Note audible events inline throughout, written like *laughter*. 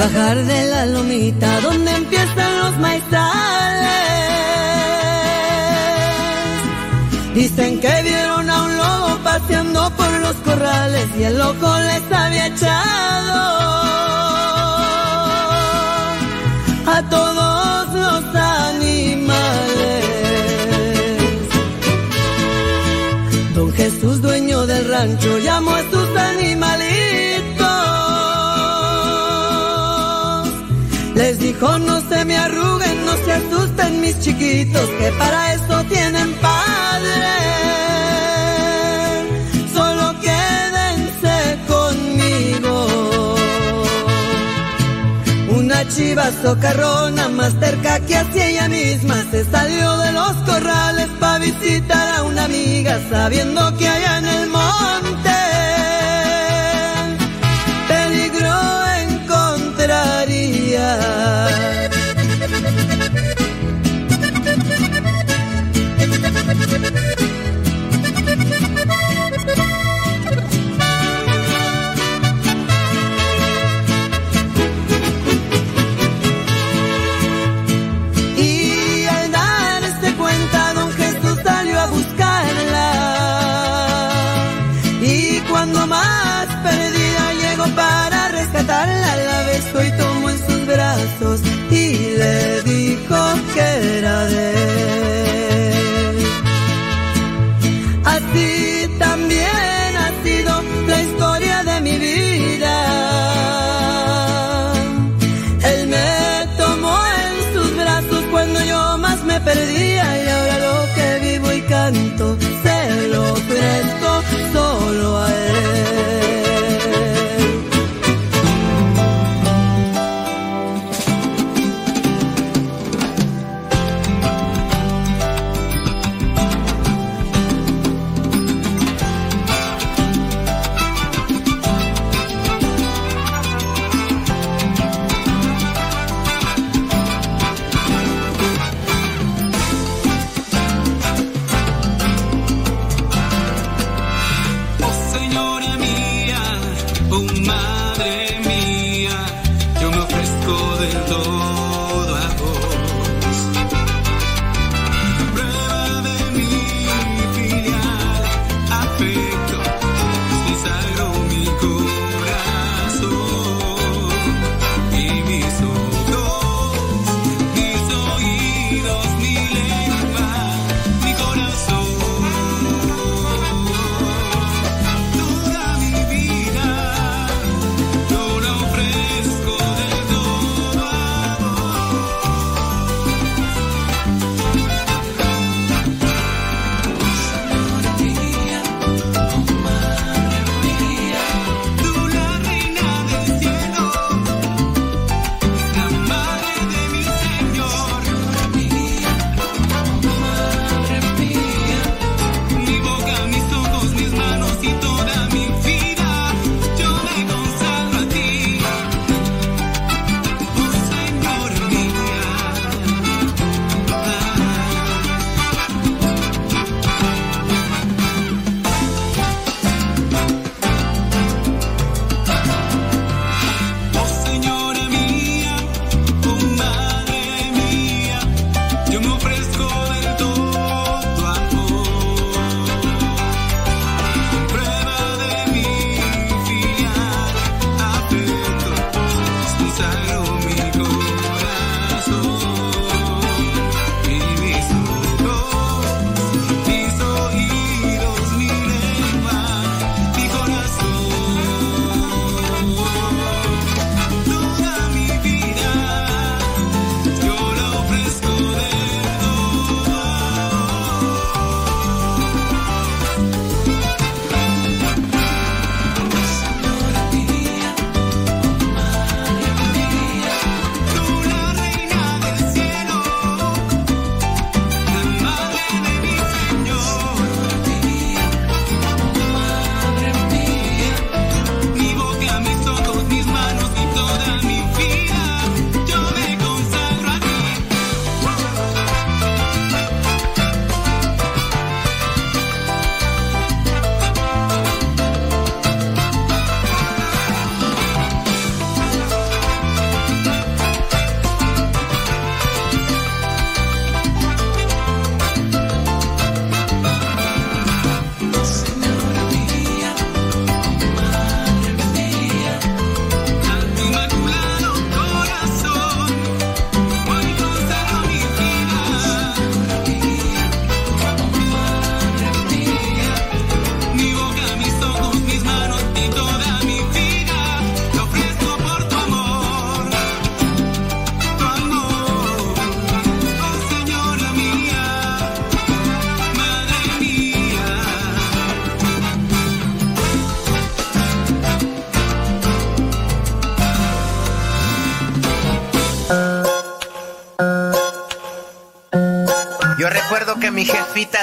bajar de la lomita donde empiezan los maizales. Dicen que vieron a un lobo paseando por los corrales y el loco les había echado a todos los animales. Don Jesús, dueño del rancho, llamó a sus animalitos. Dijo, no se me arruguen, no se asusten mis chiquitos, que para eso tienen padre. Solo quédense conmigo. Una chiva socarrona más cerca que hacia ella misma se salió de los corrales para visitar a una amiga sabiendo que allá en el monte peligro encontraría. Thank you.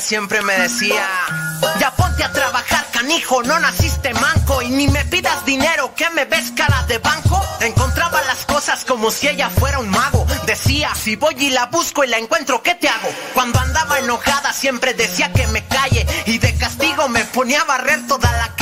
Siempre me decía, ya ponte a trabajar, canijo, no naciste manco y ni me pidas dinero, que me ves cara de banco. Encontraba las cosas como si ella fuera un mago. Decía, si voy y la busco y la encuentro, ¿qué te hago? Cuando andaba enojada siempre decía que me calle y de castigo me ponía a barrer toda la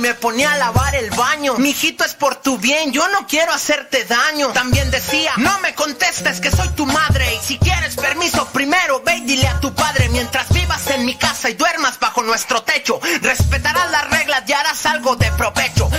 me ponía a lavar el baño. Mijito es por tu bien, yo no quiero hacerte daño. También decía, no me contestes que soy tu madre y si quieres permiso primero ve y dile a tu padre mientras vivas en mi casa y duermas bajo nuestro techo. Respetarás las reglas y harás algo de provecho.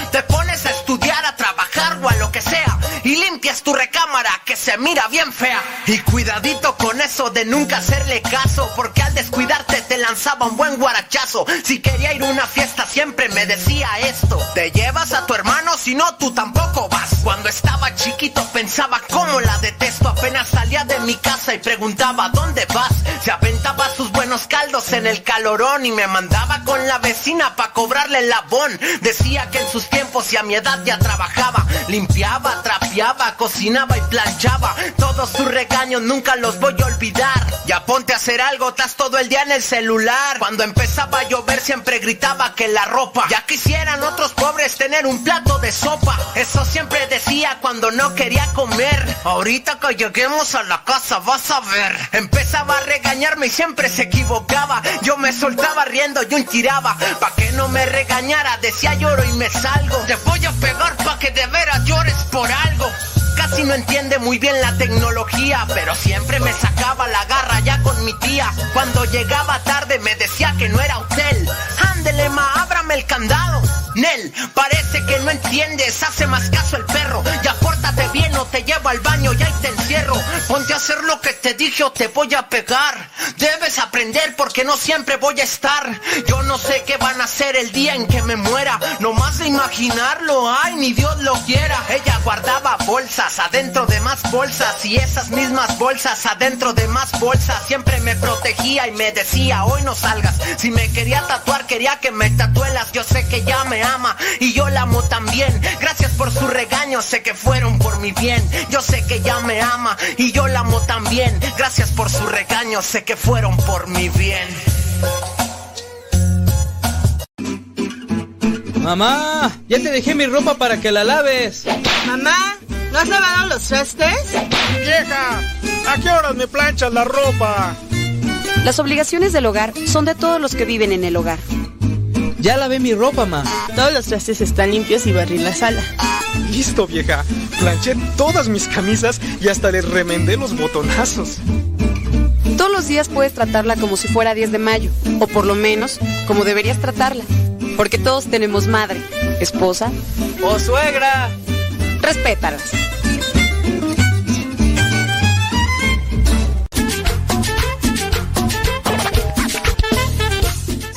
Limpias tu recámara que se mira bien fea. Y cuidadito con eso de nunca hacerle caso, porque al descuidarte te lanzaba un buen guarachazo. Si quería ir a una fiesta siempre me decía esto, te llevas a tu hermano si no tú tampoco vas. Cuando estaba chiquito pensaba cómo la detesto, apenas salía de mi casa y preguntaba ¿dónde vas? Se aventaba sus buenos caldos en el calorón y me mandaba con la vecina pa' cobrarle el labón. Decía que en sus tiempos y a mi edad ya trabajaba, limpiaba, trapeaba, cocinaba y planchaba. Todos sus regaños nunca los voy a olvidar. Ya ponte a hacer algo, estás todo el día en el celular. Cuando empezaba a llover siempre gritaba que la ropa. Ya quisieran otros pobres tener un plato de sopa. Eso siempre decía cuando no quería comer. Ahorita que lleguemos a la casa vas a ver. Empezaba a regañarme y siempre se equivocaba. Yo me soltaba riendo y un tiraba. Pa' que no me regañara, decía lloro y me salgo. Te voy a pegar pa' que de veras llores por algo. Casi no entiende muy bien la tecnología, pero siempre me sacaba la garra ya con mi tía. Cuando llegaba tarde me decía que no era hotel. Ándele, ma, ábrame el candado. Nel, parece que no entiendes, hace más caso el perro. Ya pórtate bien o te llevo al baño y ahí te encierro. Ponte a hacer lo que te dije o te voy a pegar. Debes aprender porque no siempre voy a estar. Yo no sé qué van a hacer el día en que me muera. No más de imaginarlo, ay, ni Dios lo quiera. Ella guardaba bolsas adentro de más bolsas y esas mismas bolsas adentro de más bolsas. Siempre me protegía y me decía, hoy no salgas. Si me quería tatuar, quería que me tatuelas. Yo sé que ya me ama y yo la amo también. Gracias por su regaño, sé que fueron por mi bien. Yo sé que ya me ama y yo la amo también. Gracias por su regaño, sé que fueron por mi bien. Mamá, ya te dejé mi ropa para que la laves. Mamá, ¿no has lavado los trastes? Vieja, ¿a qué horas me planchas la ropa? Las obligaciones del hogar son de todos los que viven en el hogar. Ya lavé mi ropa, ma. Todos los trastes están limpios y barrí la sala. Listo, vieja. Planché todas mis camisas y hasta les remendé los botonazos. Todos los días puedes tratarla como si fuera 10 de mayo, o por lo menos como deberías tratarla. Porque todos tenemos madre, esposa o suegra. Respétalas.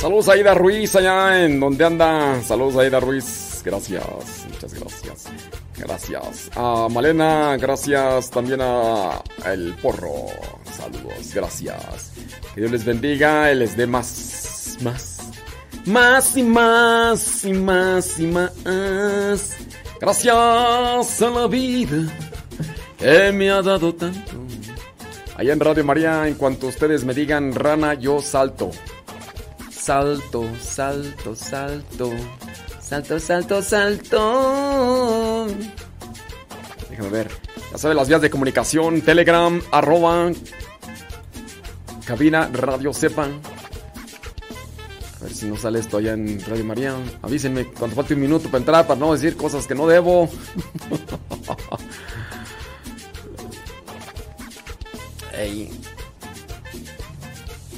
Saludos a Aida Ruiz allá en donde anda. Saludos a Aida Ruiz. Gracias. Muchas gracias. Gracias. A Malena, gracias. También a El Porro. Saludos. Gracias. Que Dios les bendiga y les dé más. Más. Más y más y más y más. Gracias a la vida que me ha dado tanto. Allá en Radio María, en cuanto ustedes me digan rana, yo salto. Salto, salto, salto. Salto, salto, salto. Déjame ver. Ya saben las vías de comunicación. Telegram, arroba. Cabina Radio Sepan. A ver si no sale esto allá en Radio María. Avísenme cuando falte un minuto para entrar para no decir cosas que no debo. *laughs* Ey.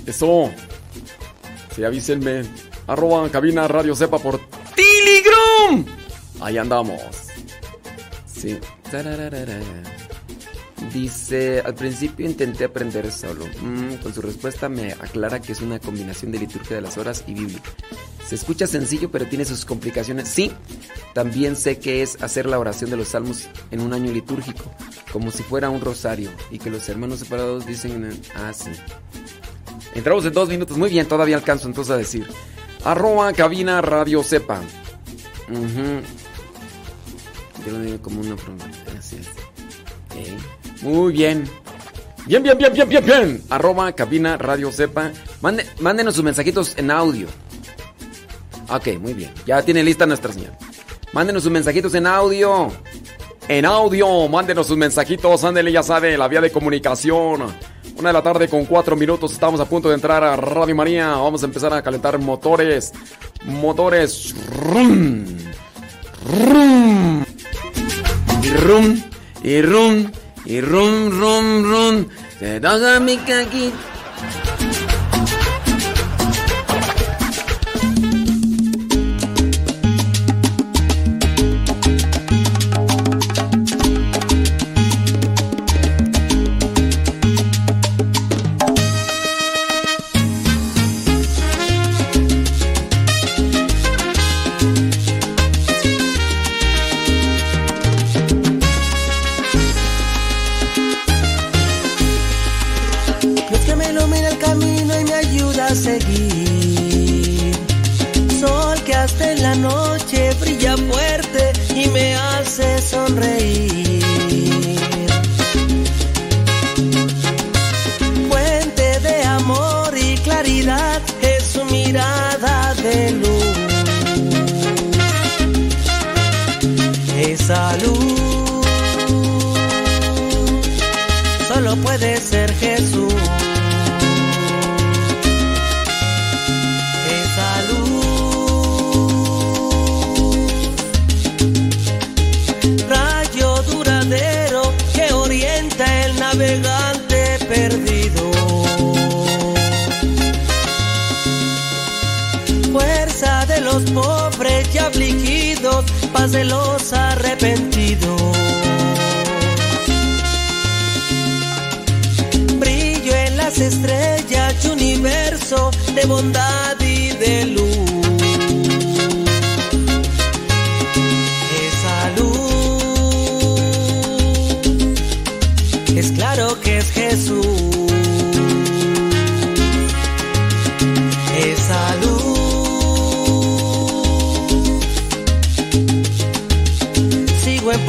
Eso. Sí, avísenme. Arroba cabina Radio Sepa por Telegram. Ahí andamos. Sí. Dice, al principio intenté aprender solo. Mm, con su respuesta me aclara que es una combinación de liturgia de las horas y Biblia. Se escucha sencillo, pero tiene sus complicaciones. Sí, también sé que es hacer la oración de los salmos en un año litúrgico, como si fuera un rosario, y que los hermanos separados dicen... Ah, sí. Entramos en dos minutos. Muy bien, todavía alcanzo entonces a decir. Arroba cabina radio sepa. Como una. Así. Muy bien. Bien, bien, bien, bien, bien, bien. Arroba cabina radio sepa. mándenos sus mensajitos en audio. Ok, muy bien. Ya tiene lista nuestra señal. Mándenos sus mensajitos en audio. En audio, mándenos sus mensajitos. Ándele, ya sabe, la vía de comunicación. Una de la tarde con cuatro minutos. Estamos a punto de entrar a Radio María. Vamos a empezar a calentar motores. Motores. Rum. Rum. Y rum. Y rum. Y rum, rum, rum. Se da mi caquita. la noche brilla fuerte y me hace sonreír. Fuente de amor y claridad es su mirada de luz. Esa luz solo puede almas de los arrepentidos. Brillo en las estrellas, universo de bondad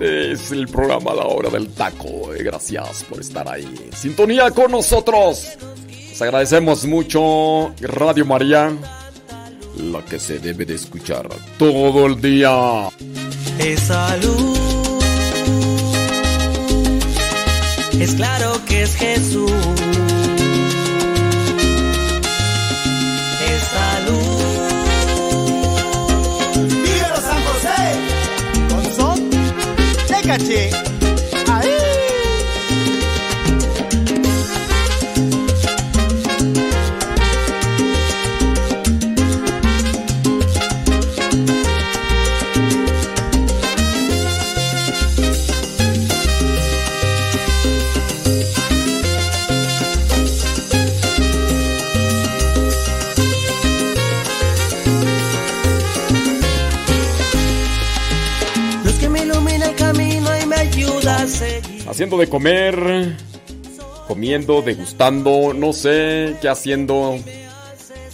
Este es el programa La Hora del Taco. Eh, gracias por estar ahí. Sintonía con nosotros. Les agradecemos mucho Radio María, la que se debe de escuchar todo el día. Es salud. Es claro que es Jesús. Caché. Haciendo de comer, comiendo, degustando, no sé qué haciendo,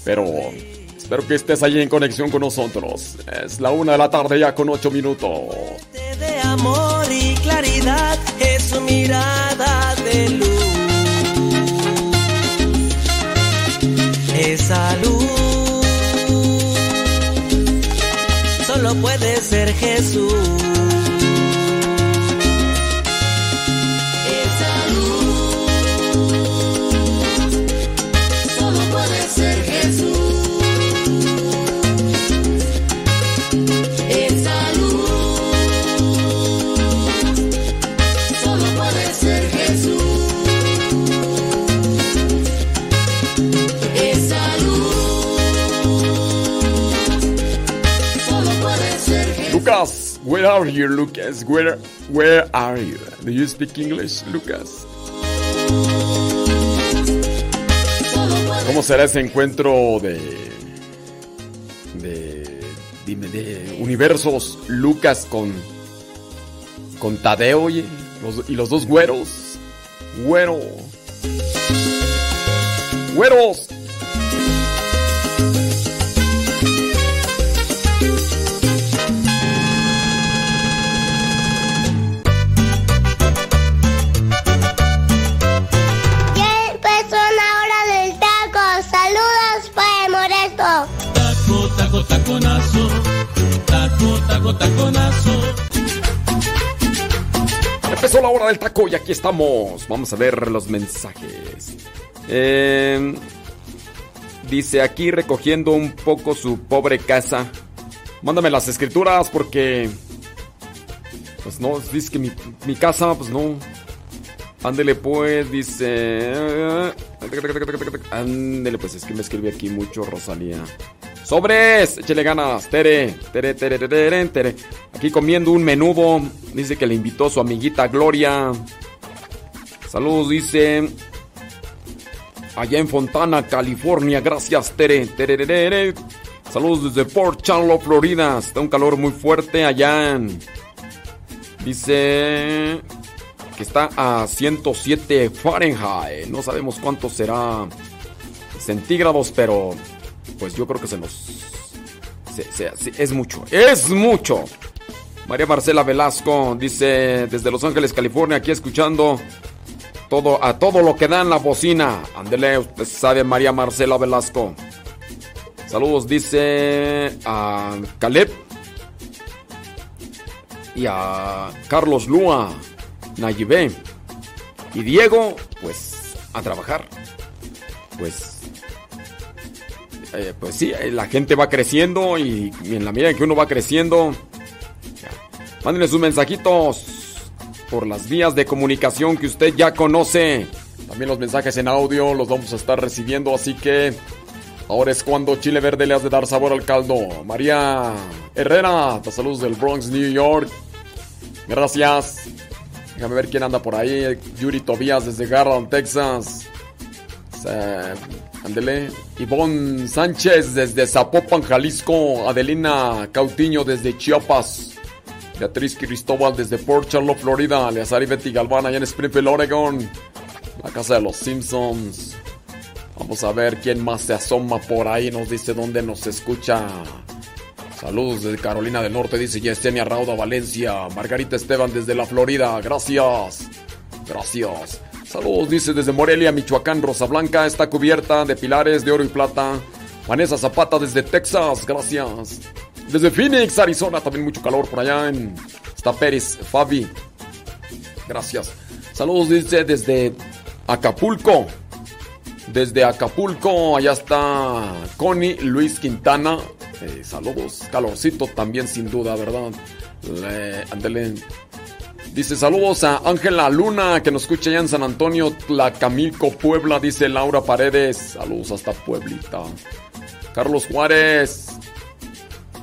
pero espero que estés ahí en conexión con nosotros. Es la una de la tarde ya con ocho minutos. De amor y claridad es mirada de luz. Esa luz solo puede ser Jesús. Where are you, Lucas? Where, where are you? Do you speak English, Lucas? ¿Cómo será ese encuentro de. de. dime, de universos Lucas con. con Tadeo, oye? y los dos güeros. Güero. Güeros. Empezó la hora del taco y aquí estamos. Vamos a ver los mensajes. Eh, dice aquí recogiendo un poco su pobre casa. Mándame las escrituras porque... Pues no, dice que mi, mi casa, pues no. Ándele pues, dice... Ándele pues, es que me escribe aquí mucho Rosalía. ¡Sobres! Échele ganas. Tere, tere, tere, tere, tere. Aquí comiendo un menudo. Dice que le invitó su amiguita Gloria. Saludos, dice. Allá en Fontana, California. Gracias, Tere. Tere, tere, Saludos desde Port Charlotte, Florida. Está un calor muy fuerte allá. Dice que está a 107 Fahrenheit. No sabemos cuánto será centígrados, pero pues yo creo que se nos... es mucho, es mucho. María Marcela Velasco dice desde Los Ángeles, California, aquí escuchando todo a todo lo que da en la bocina. Ándele, usted sabe, María Marcela Velasco. Saludos, dice a Caleb y a Carlos Lua, Nayibé y Diego, pues a trabajar. Pues eh, pues sí, eh, la gente va creciendo y, en la medida en que uno va creciendo, mándenle sus mensajitos por las vías de comunicación que usted ya conoce. También los mensajes en audio los vamos a estar recibiendo, así que ahora es cuando Chile Verde le has de dar sabor al caldo. María Herrera, saludos del Bronx, New York. Gracias. Déjame ver quién anda por ahí. Yuri Tobias desde Garland, Texas. Ándele. Ivonne Sánchez desde Zapopan, Jalisco. Adelina Cautiño desde Chiapas. Beatriz Cristóbal desde Port Charlotte, Florida. Leazari Betty Galván allá en Springfield, Oregon. La casa de los Simpsons. Vamos a ver quién más se asoma por ahí. Nos dice dónde nos escucha. Saludos desde Carolina del Norte, dice Yesenia Rauda Valencia. Margarita Esteban desde la Florida. Gracias. Gracias. Saludos, dice desde Morelia, Michoacán, Rosa Blanca está cubierta de pilares de oro y plata. Vanessa Zapata desde Texas, gracias. Desde Phoenix, Arizona, también mucho calor por allá. En... Está Pérez, Fabi. Gracias. Saludos, dice desde Acapulco. Desde Acapulco, allá está Connie Luis Quintana. Eh, saludos, calorcito también sin duda, ¿verdad? Andele. Dice saludos a Ángela Luna que nos escucha allá en San Antonio, Tlacamilco, Puebla. Dice Laura Paredes. Saludos hasta Pueblita. Carlos Juárez.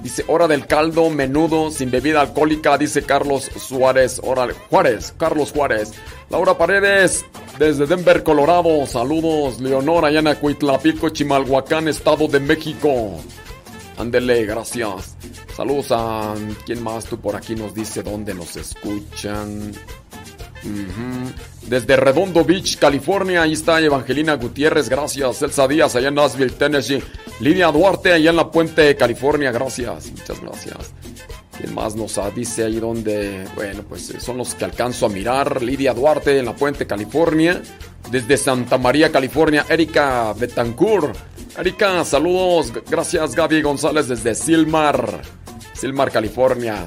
Dice hora del caldo, menudo, sin bebida alcohólica. Dice Carlos Suárez. Hora Juárez, Carlos Juárez. Laura Paredes desde Denver, Colorado. Saludos. Leonora allá en Chimalhuacán, Estado de México. Ándele, gracias. Saludos a. ¿Quién más tú por aquí nos dice dónde nos escuchan? Desde Redondo Beach, California, ahí está Evangelina Gutiérrez, gracias. Elsa Díaz, allá en Nashville, Tennessee. Lidia Duarte, allá en la Puente, California, gracias. Muchas gracias. ¿Quién más nos dice ahí donde? Bueno, pues eh, son los que alcanzo a mirar. Lidia Duarte en la Puente, California. Desde Santa María, California, Erika Betancourt. Erika, saludos. Gracias, Gaby González desde Silmar. Silmar, California.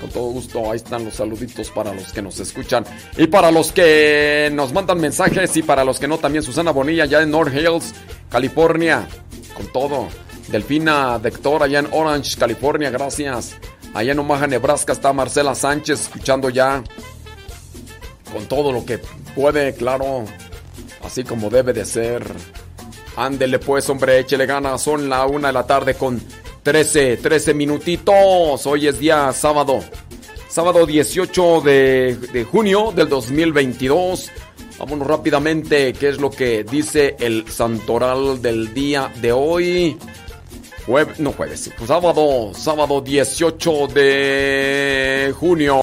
Con todo gusto, ahí están los saluditos para los que nos escuchan. Y para los que nos mandan mensajes y para los que no, también Susana Bonilla, allá en North Hills, California. Con todo. Delfina Dector, allá en Orange, California, gracias. Allá en Omaha, Nebraska, está Marcela Sánchez, escuchando ya. Con todo lo que puede, claro. Así como debe de ser. Ándele pues, hombre, échele ganas. Son la una de la tarde con 13, 13 minutitos. Hoy es día sábado. Sábado 18 de, junio del 2022. Vámonos rápidamente, ¿qué es lo que dice el santoral del día de hoy? Jueves, no jueves, pues sábado, sábado 18 de junio.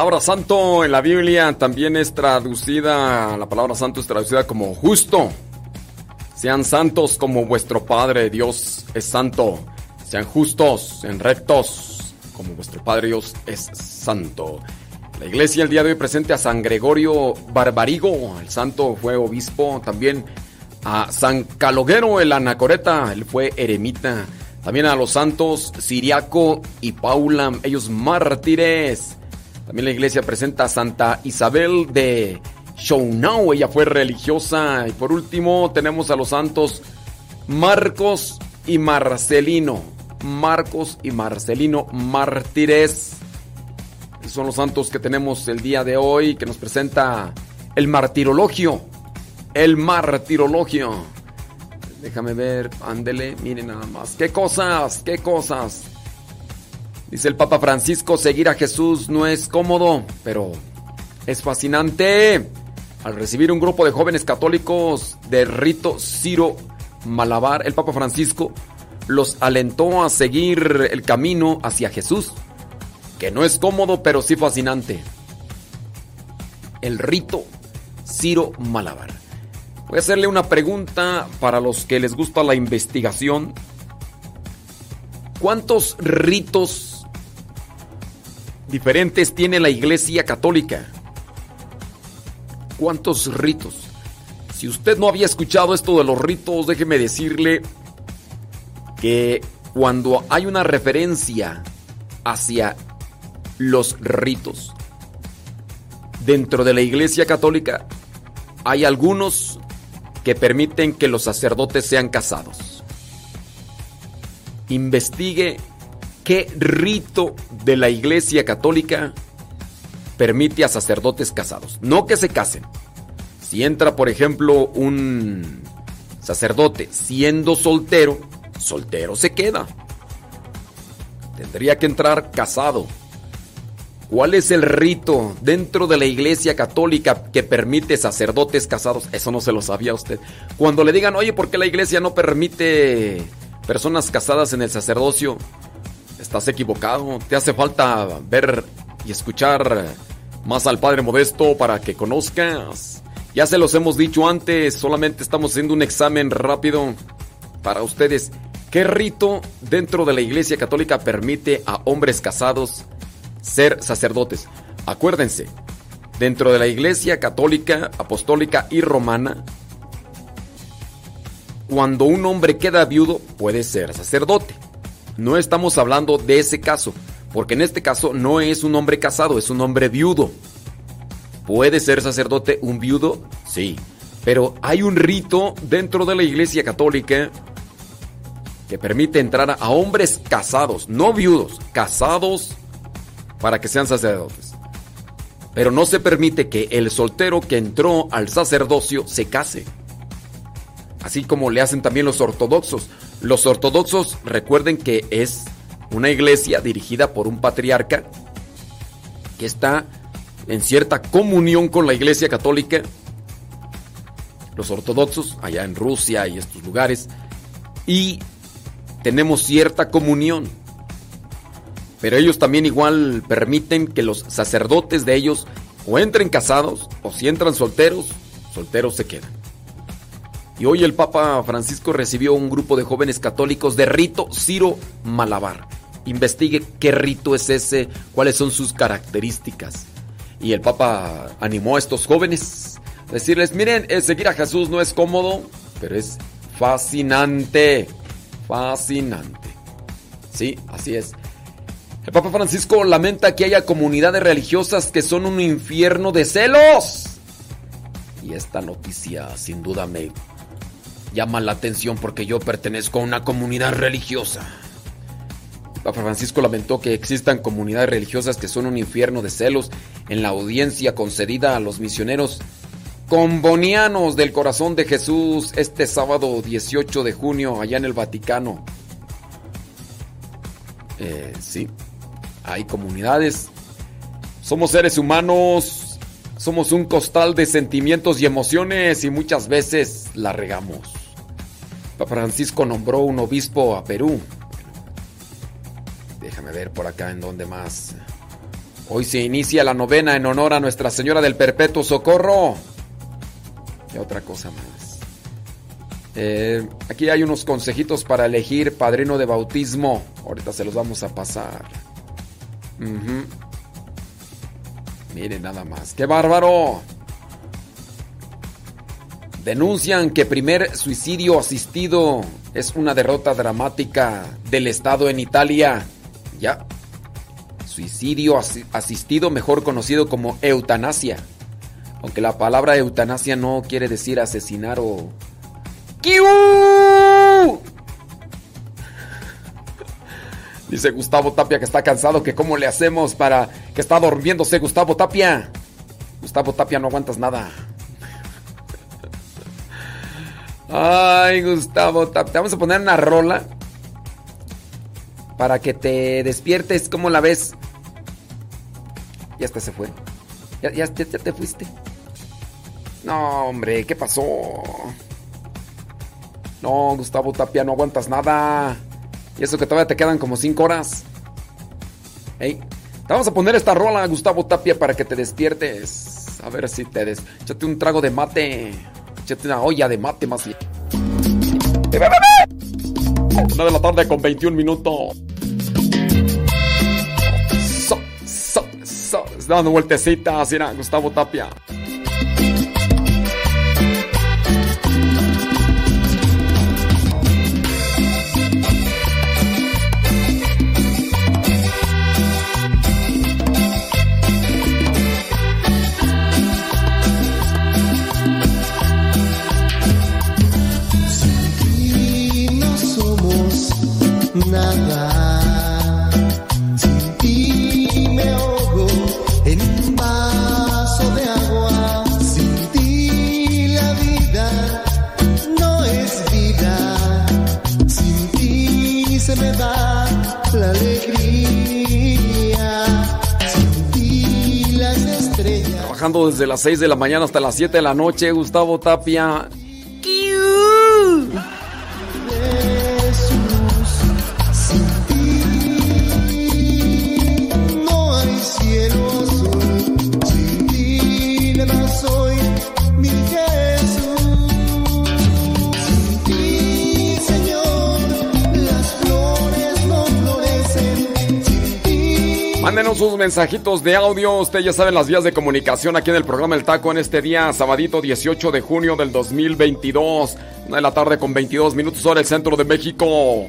Palabra santo en la Biblia también es traducida, la palabra santo es traducida como justo. Sean santos como vuestro Padre Dios es santo. Sean justos, sean rectos como vuestro Padre Dios es santo. La iglesia el día de hoy presente a San Gregorio Barbarigo, el santo fue obispo, también a San Caloguero el anacoreta, él fue eremita. También a los santos Siriaco y Paula, ellos mártires. También la iglesia presenta a Santa Isabel de Shounau, ella fue religiosa. Y por último tenemos a los santos Marcos y Marcelino. Marcos y Marcelino mártires. son los santos que tenemos el día de hoy, que nos presenta el martirologio. El martirologio. Déjame ver, ándele, miren nada más. ¿Qué cosas? ¿Qué cosas? Dice el Papa Francisco, seguir a Jesús no es cómodo, pero es fascinante. Al recibir un grupo de jóvenes católicos de rito Ciro Malabar, el Papa Francisco los alentó a seguir el camino hacia Jesús, que no es cómodo, pero sí fascinante. El rito Ciro Malabar. Voy a hacerle una pregunta para los que les gusta la investigación. ¿Cuántos ritos diferentes tiene la Iglesia Católica. ¿Cuántos ritos? Si usted no había escuchado esto de los ritos, déjeme decirle que cuando hay una referencia hacia los ritos dentro de la Iglesia Católica, hay algunos que permiten que los sacerdotes sean casados. Investigue ¿Qué rito de la Iglesia Católica permite a sacerdotes casados? No que se casen. Si entra, por ejemplo, un sacerdote siendo soltero, soltero se queda. Tendría que entrar casado. ¿Cuál es el rito dentro de la Iglesia Católica que permite sacerdotes casados? Eso no se lo sabía usted. Cuando le digan, oye, ¿por qué la Iglesia no permite personas casadas en el sacerdocio? Estás equivocado. Te hace falta ver y escuchar más al Padre Modesto para que conozcas. Ya se los hemos dicho antes, solamente estamos haciendo un examen rápido para ustedes. ¿Qué rito dentro de la Iglesia Católica permite a hombres casados ser sacerdotes? Acuérdense, dentro de la Iglesia Católica, Apostólica y Romana, cuando un hombre queda viudo puede ser sacerdote. No estamos hablando de ese caso, porque en este caso no es un hombre casado, es un hombre viudo. ¿Puede ser sacerdote un viudo? Sí. Pero hay un rito dentro de la Iglesia Católica que permite entrar a hombres casados, no viudos, casados para que sean sacerdotes. Pero no se permite que el soltero que entró al sacerdocio se case. Así como le hacen también los ortodoxos. Los ortodoxos recuerden que es una iglesia dirigida por un patriarca que está en cierta comunión con la iglesia católica. Los ortodoxos allá en Rusia y estos lugares. Y tenemos cierta comunión. Pero ellos también igual permiten que los sacerdotes de ellos o entren casados o si entran solteros, solteros se quedan. Y hoy el Papa Francisco recibió un grupo de jóvenes católicos de rito Ciro Malabar. Investigue qué rito es ese, cuáles son sus características. Y el Papa animó a estos jóvenes Decirles, miren, eh, seguir a Jesús no es cómodo, pero es fascinante. Fascinante. Sí, así es. El Papa Francisco lamenta que haya comunidades religiosas que son un infierno de celos. Y esta noticia sin duda me llama la atención porque yo pertenezco a una comunidad religiosa. Papa Francisco lamentó que existan comunidades religiosas que son un infierno de celos en la audiencia concedida a los misioneros combonianos del corazón de Jesús este sábado 18 de junio allá en el Vaticano. Eh, sí, hay comunidades. Somos seres humanos, somos un costal de sentimientos y emociones y muchas veces la regamos. Francisco nombró un obispo a Perú Déjame ver por acá en dónde más. Hoy se inicia la novena en honor a Nuestra Señora del Perpetuo Socorro. Y otra cosa más. Eh, aquí hay unos consejitos para elegir padrino de bautismo. Ahorita se los vamos a pasar. Miren nada más. ¡Qué bárbaro! Denuncian que primer suicidio asistido es una derrota dramática del Estado en Italia. Ya. Suicidio asistido, mejor conocido como eutanasia. Aunque la palabra eutanasia no quiere decir asesinar o... ¡Kiu! Dice Gustavo Tapia que está cansado, que cómo le hacemos para que está durmiéndose Gustavo Tapia. Gustavo Tapia, no aguantas nada. Ay, Gustavo Tapia. Vamos a poner una rola para que te despiertes. ¿Cómo la ves? Ya hasta se fue. Ya, ya, te fuiste. No, hombre, ¿qué pasó? No, Gustavo Tapia, no aguantas nada. Y eso que todavía te quedan como 5 horas. Hey, te vamos a poner esta rola, Gustavo Tapia, para que te despiertes. A ver si te des. Échate un trago de mate. Échate una olla de mate más bien. Una de la tarde con 21 minutos. dando vueltecitas, mira, Gustavo Tapia. Desde las 6 de la mañana hasta las 7 de la noche, Gustavo Tapia. Sus mensajitos de audio. Ustedes ya saben las vías de comunicación aquí en el programa El Taco en este día, sabadito 18 de junio del 2022. Una de la tarde con 22 minutos hora el centro de México.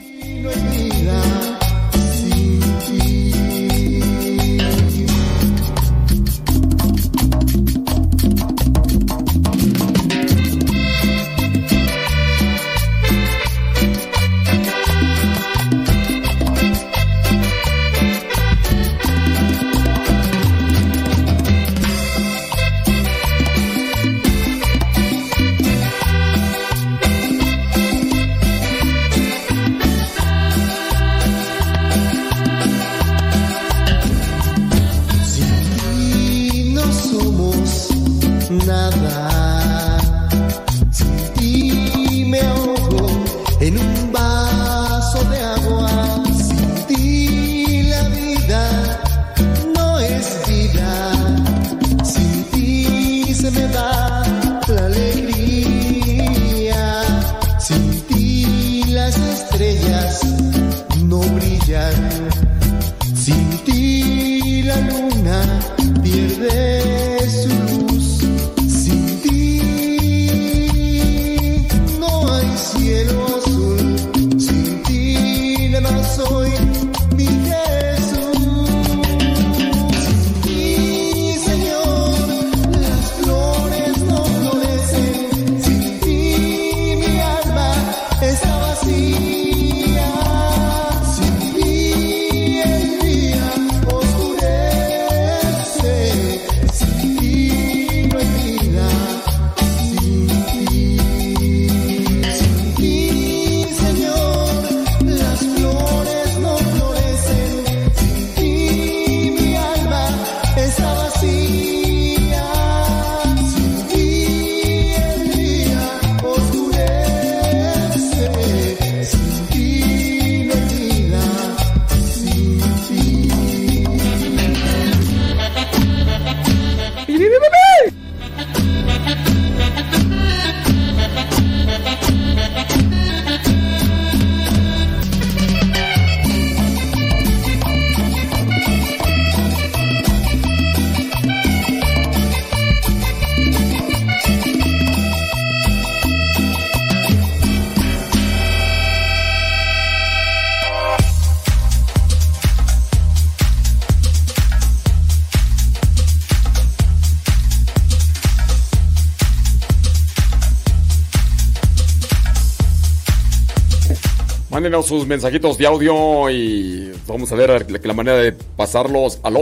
Mándenos sus mensajitos de audio y vamos a ver la, manera de pasarlos. Aló,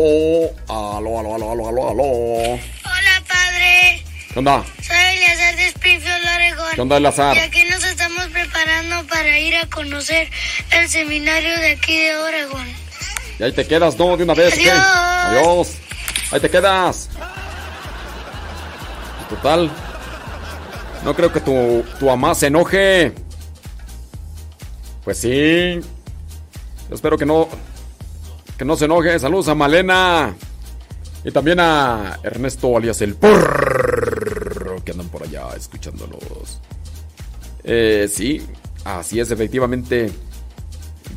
aló, aló, aló, aló, aló, aló. Hola, padre. ¿Qué onda? Soy Eleazar de Springfield, Oregon. ¿Qué onda, Eleazar? Y aquí nos estamos preparando para ir a conocer el seminario de aquí de Oregon. Y ahí te quedas, ¿no? De una vez, Adiós. Adiós. Ahí te quedas. Total. No creo que tu, tu mamá se enoje. Pues sí. Espero que no. Que no se enoje. Saludos a Malena. Y también a Ernesto alias el porro. Que andan por allá escuchándolos. Eh, sí. Así es, efectivamente.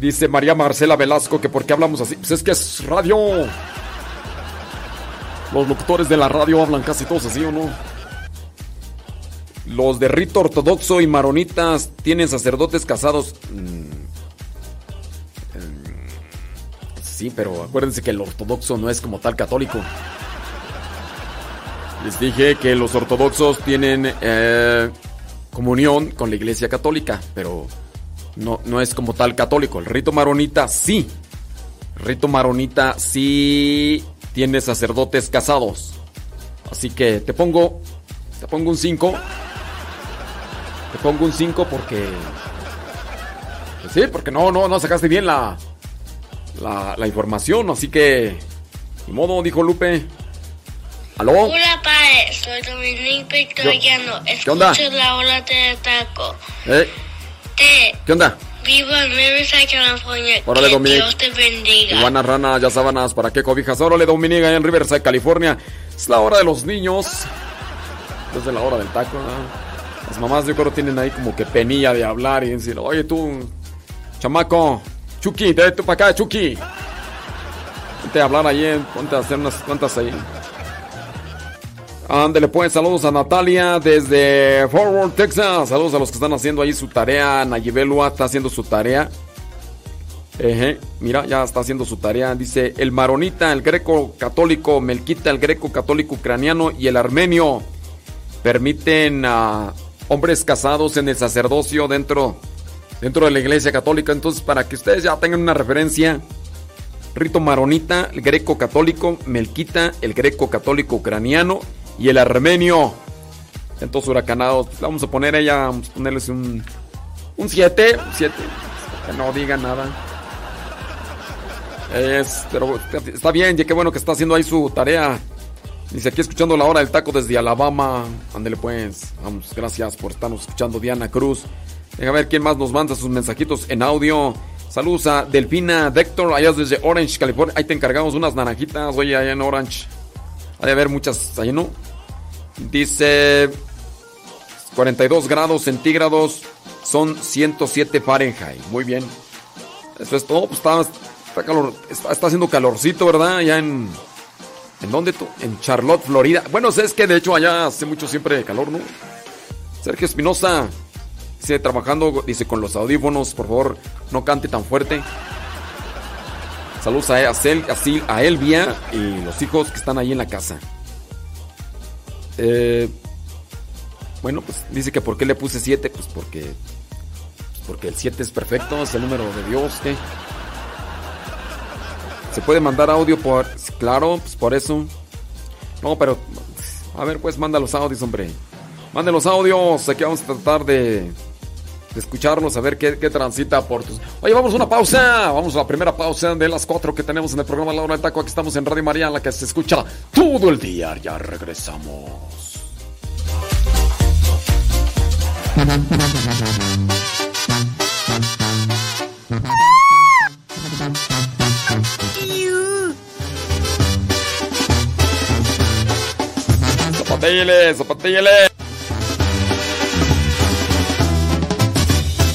Dice María Marcela Velasco que por qué hablamos así. Pues es que es radio. Los locutores de la radio hablan casi todos así, ¿o no? Los de rito ortodoxo y maronitas tienen sacerdotes casados. Mm. Sí, pero acuérdense que el ortodoxo no es como tal católico. Les dije que los ortodoxos tienen eh, comunión con la iglesia católica, pero no, no es como tal católico. El rito maronita sí. El rito maronita sí tiene sacerdotes casados. Así que te pongo. Te pongo un 5. Te pongo un 5 porque. Pues sí, porque no, no, no sacaste bien la, la, la información. Así que. Ni modo, dijo Lupe. ¿Aló? Hola, padre. Soy Dominique Victoriano. ¿Qué onda? Escucho la ola de taco. ¿Eh? Te ¿Qué onda? vivo en Riverside, California. Órale, que Dominique. Dios te bendiga. Iguanas, ranas, ya sábanas, ¿para qué cobijas? Órale, Dominica, en Riverside, California. Es la hora de los niños. Desde la hora del taco, ¿no? Las mamás yo creo tienen ahí como que penilla de hablar y decir, oye tú, chamaco, Chucky, te tú para acá, Chucky. Ponte a hablar ahí, ponte a hacer unas cuantas ahí. Ándale pues, saludos a Natalia desde Forward, Texas. Saludos a los que están haciendo ahí su tarea. Nayibelua está haciendo su tarea. Eje, mira, ya está haciendo su tarea. Dice, el maronita, el greco católico, Melquita, el greco católico ucraniano y el armenio permiten a hombres casados en el sacerdocio dentro, dentro de la iglesia católica. Entonces, para que ustedes ya tengan una referencia, rito maronita, el greco católico, Melquita, el greco católico ucraniano y el armenio. Entonces, huracanados, pues, vamos a poner ella, vamos a ponerles un 7, un 7, que no diga nada. Es, pero está bien, y qué bueno que está haciendo ahí su tarea. Dice aquí escuchando la hora del taco desde Alabama. Ándele pues. Vamos, gracias por estarnos escuchando, Diana Cruz. Deja ver quién más nos manda sus mensajitos en audio. Saludos a Delfina Dector, allá desde Orange, California. Ahí te encargamos unas naranjitas, oye, allá en Orange. Hay de haber muchas ahí, ¿no? Dice 42 grados centígrados son 107 Fahrenheit. Muy bien. Eso es todo. Pues está, está haciendo calorcito, ¿verdad? Allá en. ¿En dónde tú? En Charlotte, Florida. Bueno, es que de hecho allá hace mucho siempre calor, ¿no? Sergio Espinosa dice trabajando, dice con los audífonos, por favor, no cante tan fuerte. Saludos a, a, Cel- a Sil- a Elvia y los hijos que están ahí en la casa. Eh, bueno, pues dice que por qué le puse 7, pues porque porque el 7 es perfecto, es el número de Dios, ¿qué? Se puede mandar audio por claro, pues por eso. No, pero a ver, pues manda los audios, hombre. Mande los audios, aquí vamos a tratar de, de escucharlos, a ver qué, qué transita por tus. Oye, vamos a una pausa. Vamos a la primera pausa de las cuatro que tenemos en el programa La Hora del Taco. Aquí estamos en Radio María, la que se escucha todo el día. Ya regresamos. Zapatílle, zapatílle.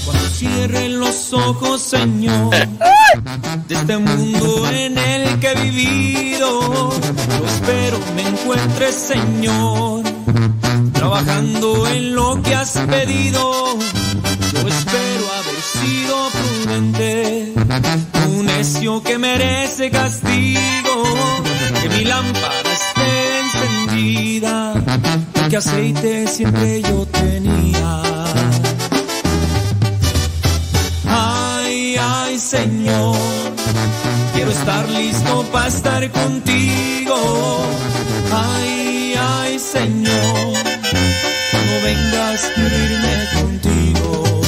Cuando cierren los ojos, Señor, *laughs* de este mundo en el que he vivido, yo espero me encuentres, Señor, trabajando en lo que has pedido. Yo espero haber sido prudente, un necio que merece castigo, que mi lámpara esté encendida, porque aceite siempre yo tenía. ay Señor, quiero estar listo para estar contigo. Ay, ay Señor, cuando vengas quiero irme contigo.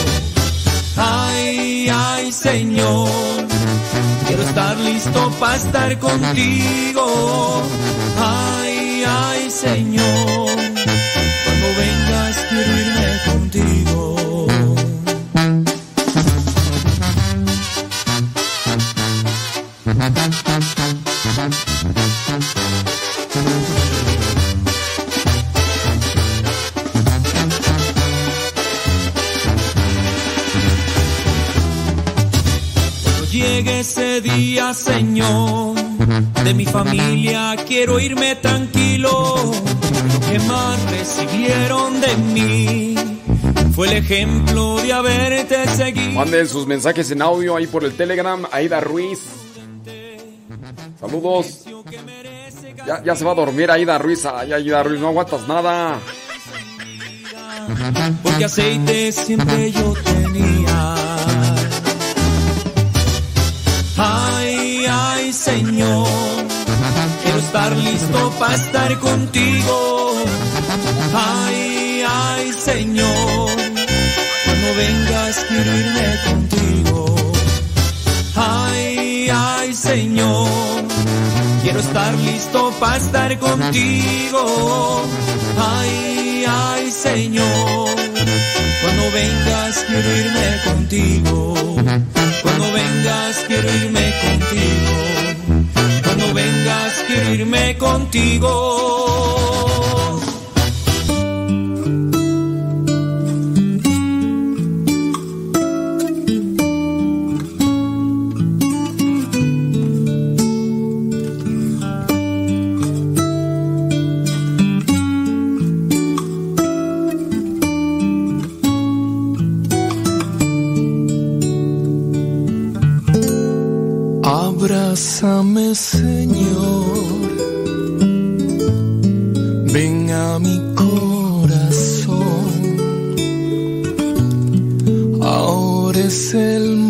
Ay, ay Señor, quiero estar listo para estar contigo. Ay, ay Señor, cuando vengas quiero irme contigo. llegue ese día, Señor, de mi familia quiero irme tranquilo. Lo que más recibieron de mí fue el ejemplo de haberte seguido. Manden sus mensajes en audio ahí por el Telegram. Aida Ruiz. Saludos. Ya, ya se va a dormir Aida Ruiz. Ay, Aida Ruiz, no aguantas nada. Porque aceite siempre yo tenía. Ay, Señor, quiero estar listo para estar contigo. Ay, ay, Señor, cuando vengas quiero irme contigo. Ay, ay, Señor, quiero estar listo para estar contigo. Ay, ay, Señor, cuando vengas quiero irme contigo. Cuando vengas quiero irme contigo. Vengas quiero irme contigo. Abrázame, Señor. Ven a mi corazón. Ahora es el.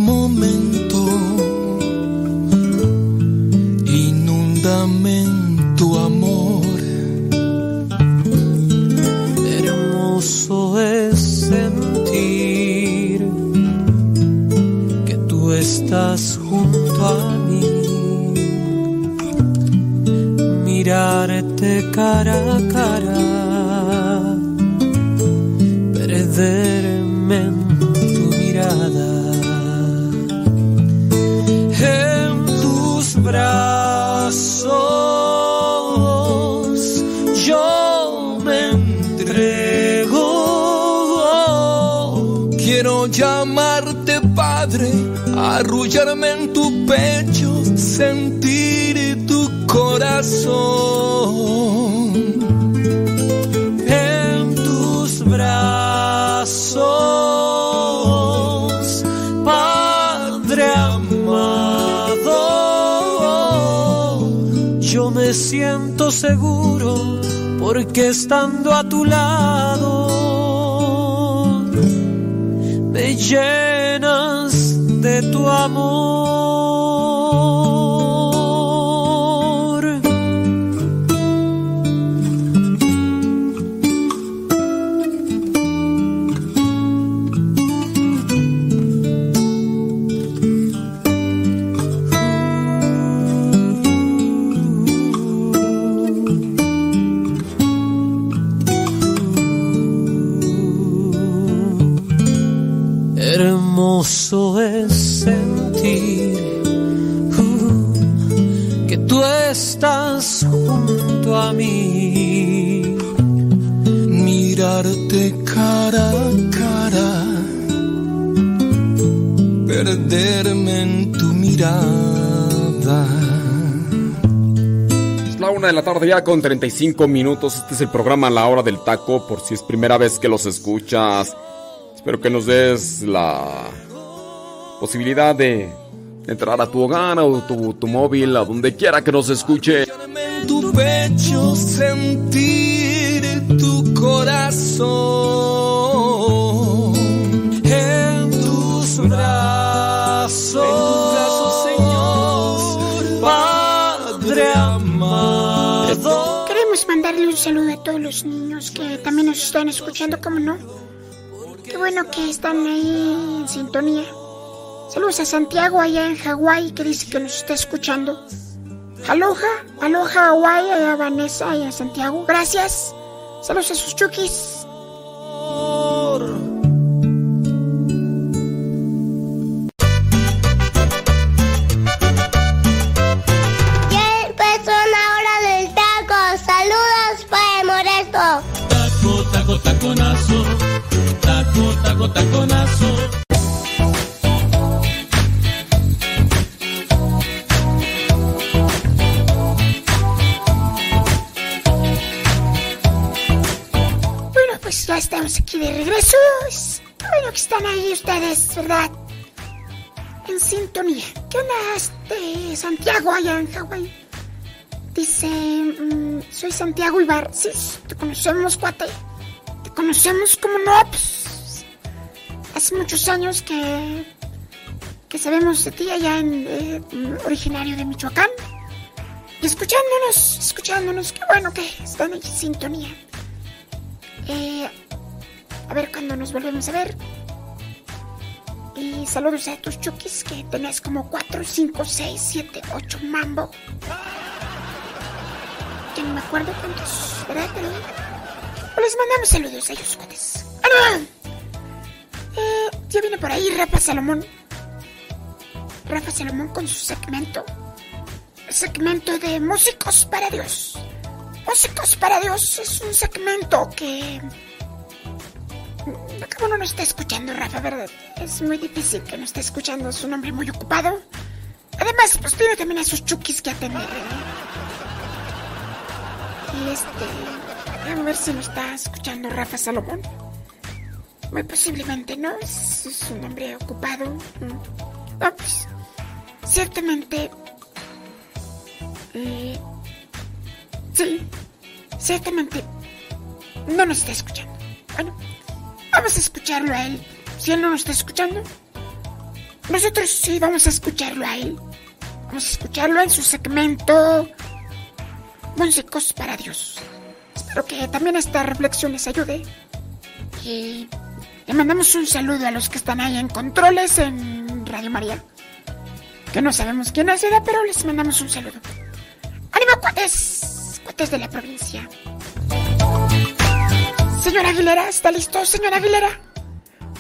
Ya con 35 minutos. Este es el programa La Hora del Taco. Por si es primera vez que los escuchas. Espero que nos des la posibilidad de entrar a tu hogar o tu, tu móvil, a donde quiera que nos escuche. Tu pecho sentir tu corazón. Saludo a todos los niños que también nos están escuchando, ¿cómo no? Qué bueno que están ahí en sintonía. Saludos a Santiago allá en Hawái que dice que nos está escuchando. Aloha, aloha Hawái, a Vanessa y a Santiago. Gracias. Saludos a sus chukis. Taco, taco, taconazo. Bueno, pues ya estamos aquí de regreso. Es Bueno que están ahí ustedes, ¿verdad? En sintonía. ¿Qué onda este Santiago allá en Hawái? Dice, mm, soy Santiago Ibar. Sí, te conocemos, cuate. Conocemos como no, pues, hace muchos años que que sabemos de ti allá en eh, originario de Michoacán. Y escuchándonos, escuchándonos, qué bueno que están en sintonía. Eh, a ver cuándo nos volvemos a ver. Y saludos a tus chukis que tenés como 4, 5, 6, 7, 8 mambo. Que no me acuerdo cuántos, ¿verdad? Pero les mandamos saludos a ellos, cuates. Eh, ya viene por ahí Rafa Salomón. Rafa Salomón con su segmento. Segmento de Músicos para Dios. Músicos para Dios es un segmento que... Uno no está escuchando, Rafa, ¿verdad? Es muy difícil que no esté escuchando. Es un hombre muy ocupado. Además, pues tiene también a sus chukis que atender. ¿eh? Y este... A ver si no está escuchando Rafa Salomón. Muy posiblemente no. Es, es un hombre ocupado. Mm. No, pues... Ciertamente... eh, sí, ciertamente no nos está escuchando. Bueno, vamos a escucharlo a él. Si él no nos está escuchando, nosotros sí vamos a escucharlo a él. Vamos a escucharlo en su segmento Músicos para Dios. Espero que también esta reflexión les ayude. Y le mandamos un saludo a los que están ahí en controles en Radio María. Que no sabemos quién es, ¿verdad? pero les mandamos un saludo. ¡Ánimo, cuates! Cuates de la provincia. Señora Aguilera, ¿está listo, señora Aguilera?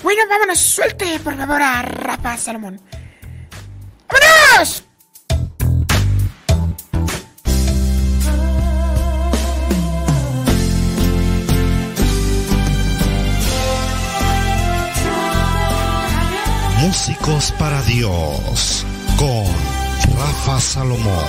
Bueno, vámonos, suelte por favor a Rafa Salomón. ¡Vámonos! Músicos para Dios con Rafa Salomón.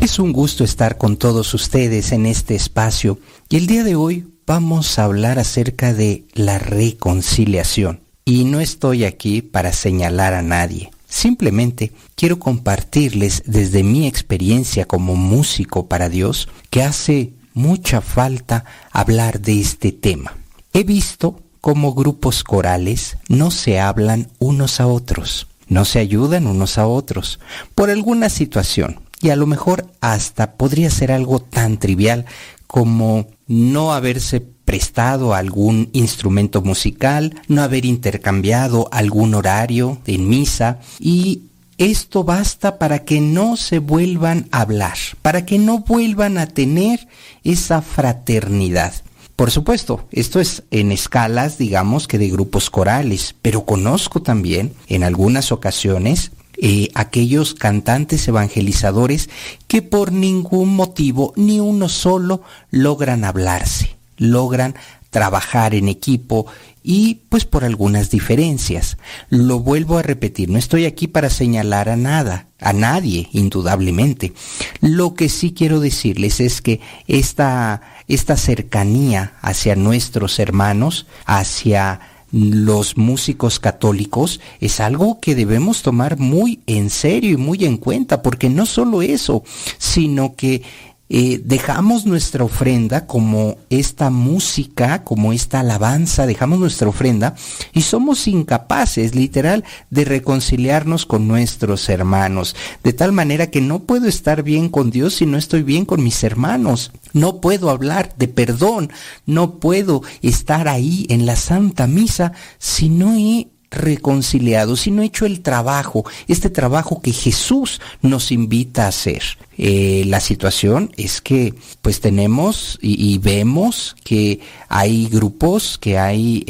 Es un gusto estar con todos ustedes en este espacio y el día de hoy vamos a hablar acerca de la reconciliación. Y no estoy aquí para señalar a nadie. Simplemente quiero compartirles desde mi experiencia como músico para Dios que hace mucha falta hablar de este tema. He visto cómo grupos corales no se hablan unos a otros, no se ayudan unos a otros por alguna situación y a lo mejor hasta podría ser algo tan trivial como no haberse prestado algún instrumento musical, no haber intercambiado algún horario en misa y esto basta para que no se vuelvan a hablar, para que no vuelvan a tener esa fraternidad. Por supuesto, esto es en escalas, digamos, que de grupos corales, pero conozco también en algunas ocasiones eh, aquellos cantantes evangelizadores que por ningún motivo, ni uno solo, logran hablarse, logran trabajar en equipo y pues por algunas diferencias. Lo vuelvo a repetir, no estoy aquí para señalar a nada, a nadie, indudablemente. Lo que sí quiero decirles es que esta, esta cercanía hacia nuestros hermanos, hacia los músicos católicos es algo que debemos tomar muy en serio y muy en cuenta, porque no solo eso, sino que eh, dejamos nuestra ofrenda como esta música, como esta alabanza, dejamos nuestra ofrenda y somos incapaces, literal, de reconciliarnos con nuestros hermanos. De tal manera que no puedo estar bien con Dios si no estoy bien con mis hermanos. No puedo hablar de perdón, no puedo estar ahí en la Santa Misa si no he reconciliado, si no he hecho el trabajo, este trabajo que Jesús nos invita a hacer. Eh, la situación es que pues tenemos y, vemos que hay grupos, que hay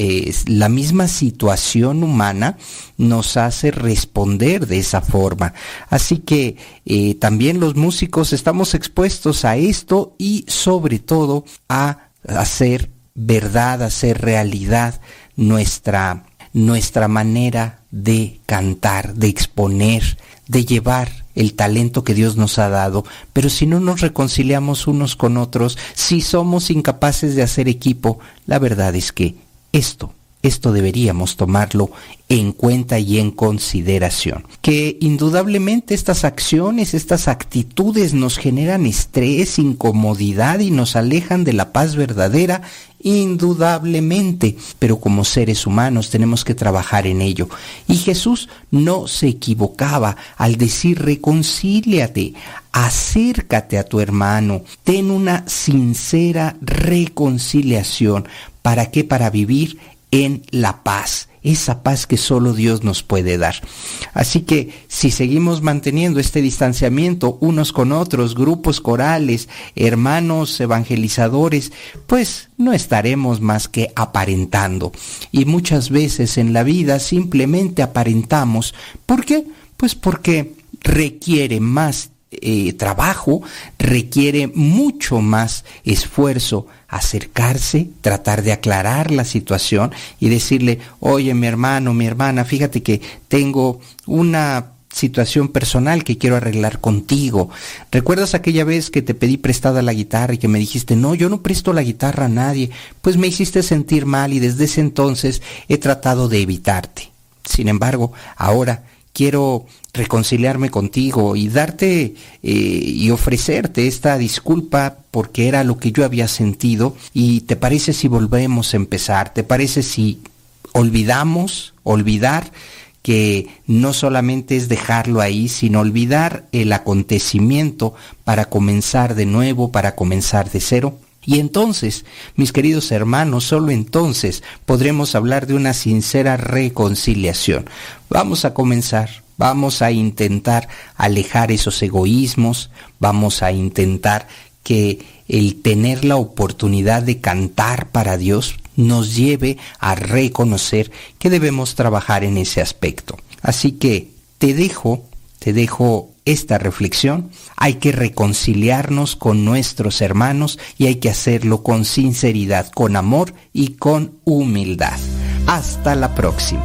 la misma situación humana nos hace responder de esa forma. Así que eh, también los músicos estamos expuestos a esto y sobre todo a hacer verdad, a hacer realidad nuestra nuestra manera de cantar, de exponer, de llevar el talento que Dios nos ha dado, pero si no nos reconciliamos unos con otros, si somos incapaces de hacer equipo, la verdad es que esto esto deberíamos tomarlo en cuenta y en consideración. Que indudablemente estas acciones, estas actitudes nos generan estrés, incomodidad y nos alejan de la paz verdadera, indudablemente. Pero como seres humanos tenemos que trabajar en ello. Y Jesús no se equivocaba al decir reconcíliate, acércate a tu hermano, ten una sincera reconciliación. ¿Para qué? Para vivir en la paz, esa paz que solo Dios nos puede dar. Así que si seguimos manteniendo este distanciamiento unos con otros, grupos corales, hermanos evangelizadores, pues no estaremos más que aparentando. Y muchas veces en la vida simplemente aparentamos. ¿Por qué? Pues porque requiere más eh, trabajo, requiere mucho más esfuerzo acercarse, tratar de aclarar la situación y decirle, oye mi hermano, mi hermana, fíjate que tengo una situación personal que quiero arreglar contigo. ¿Recuerdas aquella vez que te pedí prestada la guitarra y que me dijiste, no, yo no presto la guitarra a nadie? Pues me hiciste sentir mal y desde ese entonces he tratado de evitarte. Sin embargo, ahora quiero reconciliarme contigo y darte eh, y ofrecerte esta disculpa porque era lo que yo había sentido y te parece si volvemos a empezar, te parece si olvidamos, olvidar que no solamente es dejarlo ahí, sino olvidar el acontecimiento para comenzar de nuevo, para comenzar de cero. Y entonces, mis queridos hermanos, solo entonces podremos hablar de una sincera reconciliación. Vamos a comenzar, vamos a intentar alejar esos egoísmos, vamos a intentar que el tener la oportunidad de cantar para Dios nos lleve a reconocer que debemos trabajar en ese aspecto. Así que te dejo, te dejo esta reflexión, hay que reconciliarnos con nuestros hermanos y hay que hacerlo con sinceridad, con amor y con humildad. Hasta la próxima.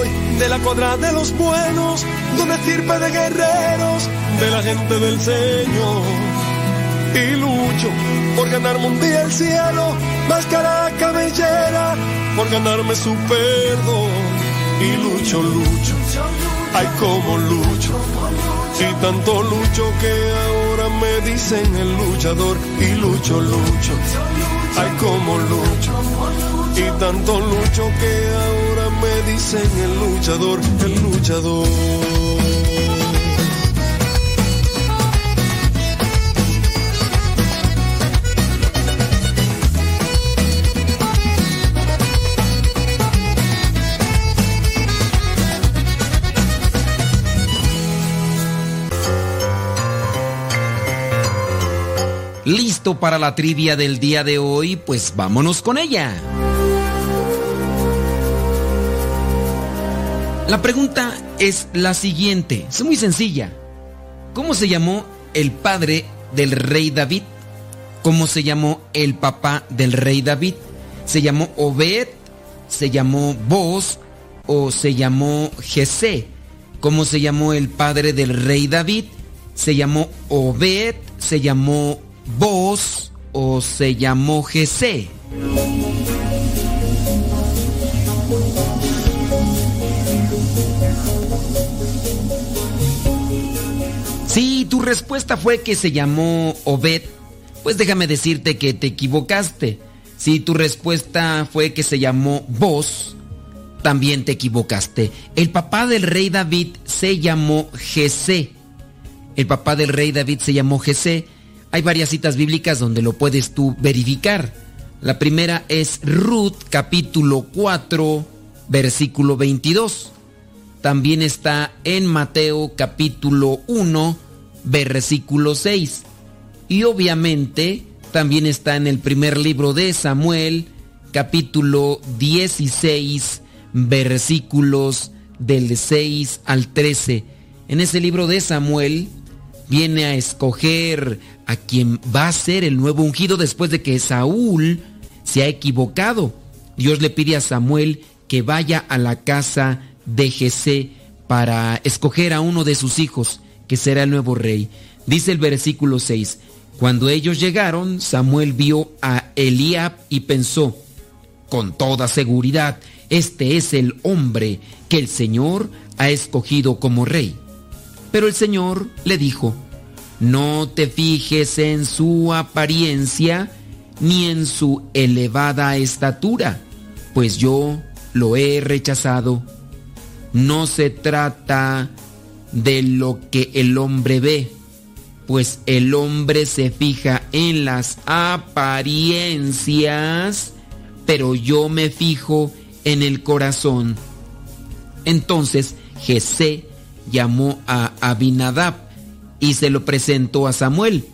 de la cuadra de los buenos, donde sirve de guerreros, de la gente del Señor. Y lucho por ganarme un día el cielo, máscara cabellera, por ganarme su perdón. Y lucho, lucho, ay como lucho, y tanto lucho que ahora me dicen el luchador y lucho, lucho. Ay, como lucho. Y tanto lucho que ahora me dicen el luchador, el luchador. ¿Listo para la trivia del día de hoy? Pues vámonos con ella. La pregunta es la siguiente, es muy sencilla. ¿Cómo se llamó el padre del rey David? ¿Cómo se llamó el papá del rey David? ¿Se llamó Obed? ¿Se llamó Boz? ¿O se llamó Jesé? ¿Cómo se llamó el padre del rey David? ¿Se llamó Obed? ¿Se llamó Boz? ¿O se llamó Jesé? Respuesta fue que se llamó Obed, pues déjame decirte que te equivocaste. Si tu respuesta fue que se llamó Boz, también te equivocaste. El papá del rey David se llamó Jesé. El papá del rey David se llamó Jesé. Hay varias citas bíblicas donde lo puedes tú verificar. La primera es Ruth capítulo 4 versículo 22. También está en Mateo capítulo 1 versículo 6. Y obviamente también está en el primer libro de Samuel capítulo 16 versículos del 6 al 13. En ese libro de Samuel viene a escoger a quien va a ser el nuevo ungido después de que Saúl se ha equivocado. Dios le pide a Samuel que vaya a la casa de Jesé para escoger a uno de sus hijos, que será el nuevo rey. Dice el versículo 6, cuando ellos llegaron, Samuel vio a Eliab y pensó, con toda seguridad, este es el hombre que el Señor ha escogido como rey. Pero el Señor le dijo, no te fijes en su apariencia ni en su elevada estatura, pues yo lo he rechazado. No se trata de lo que el hombre ve, pues el hombre se fija en las apariencias, pero yo me fijo en el corazón. Entonces Jesé llamó a Abinadab y se lo presentó a Samuel.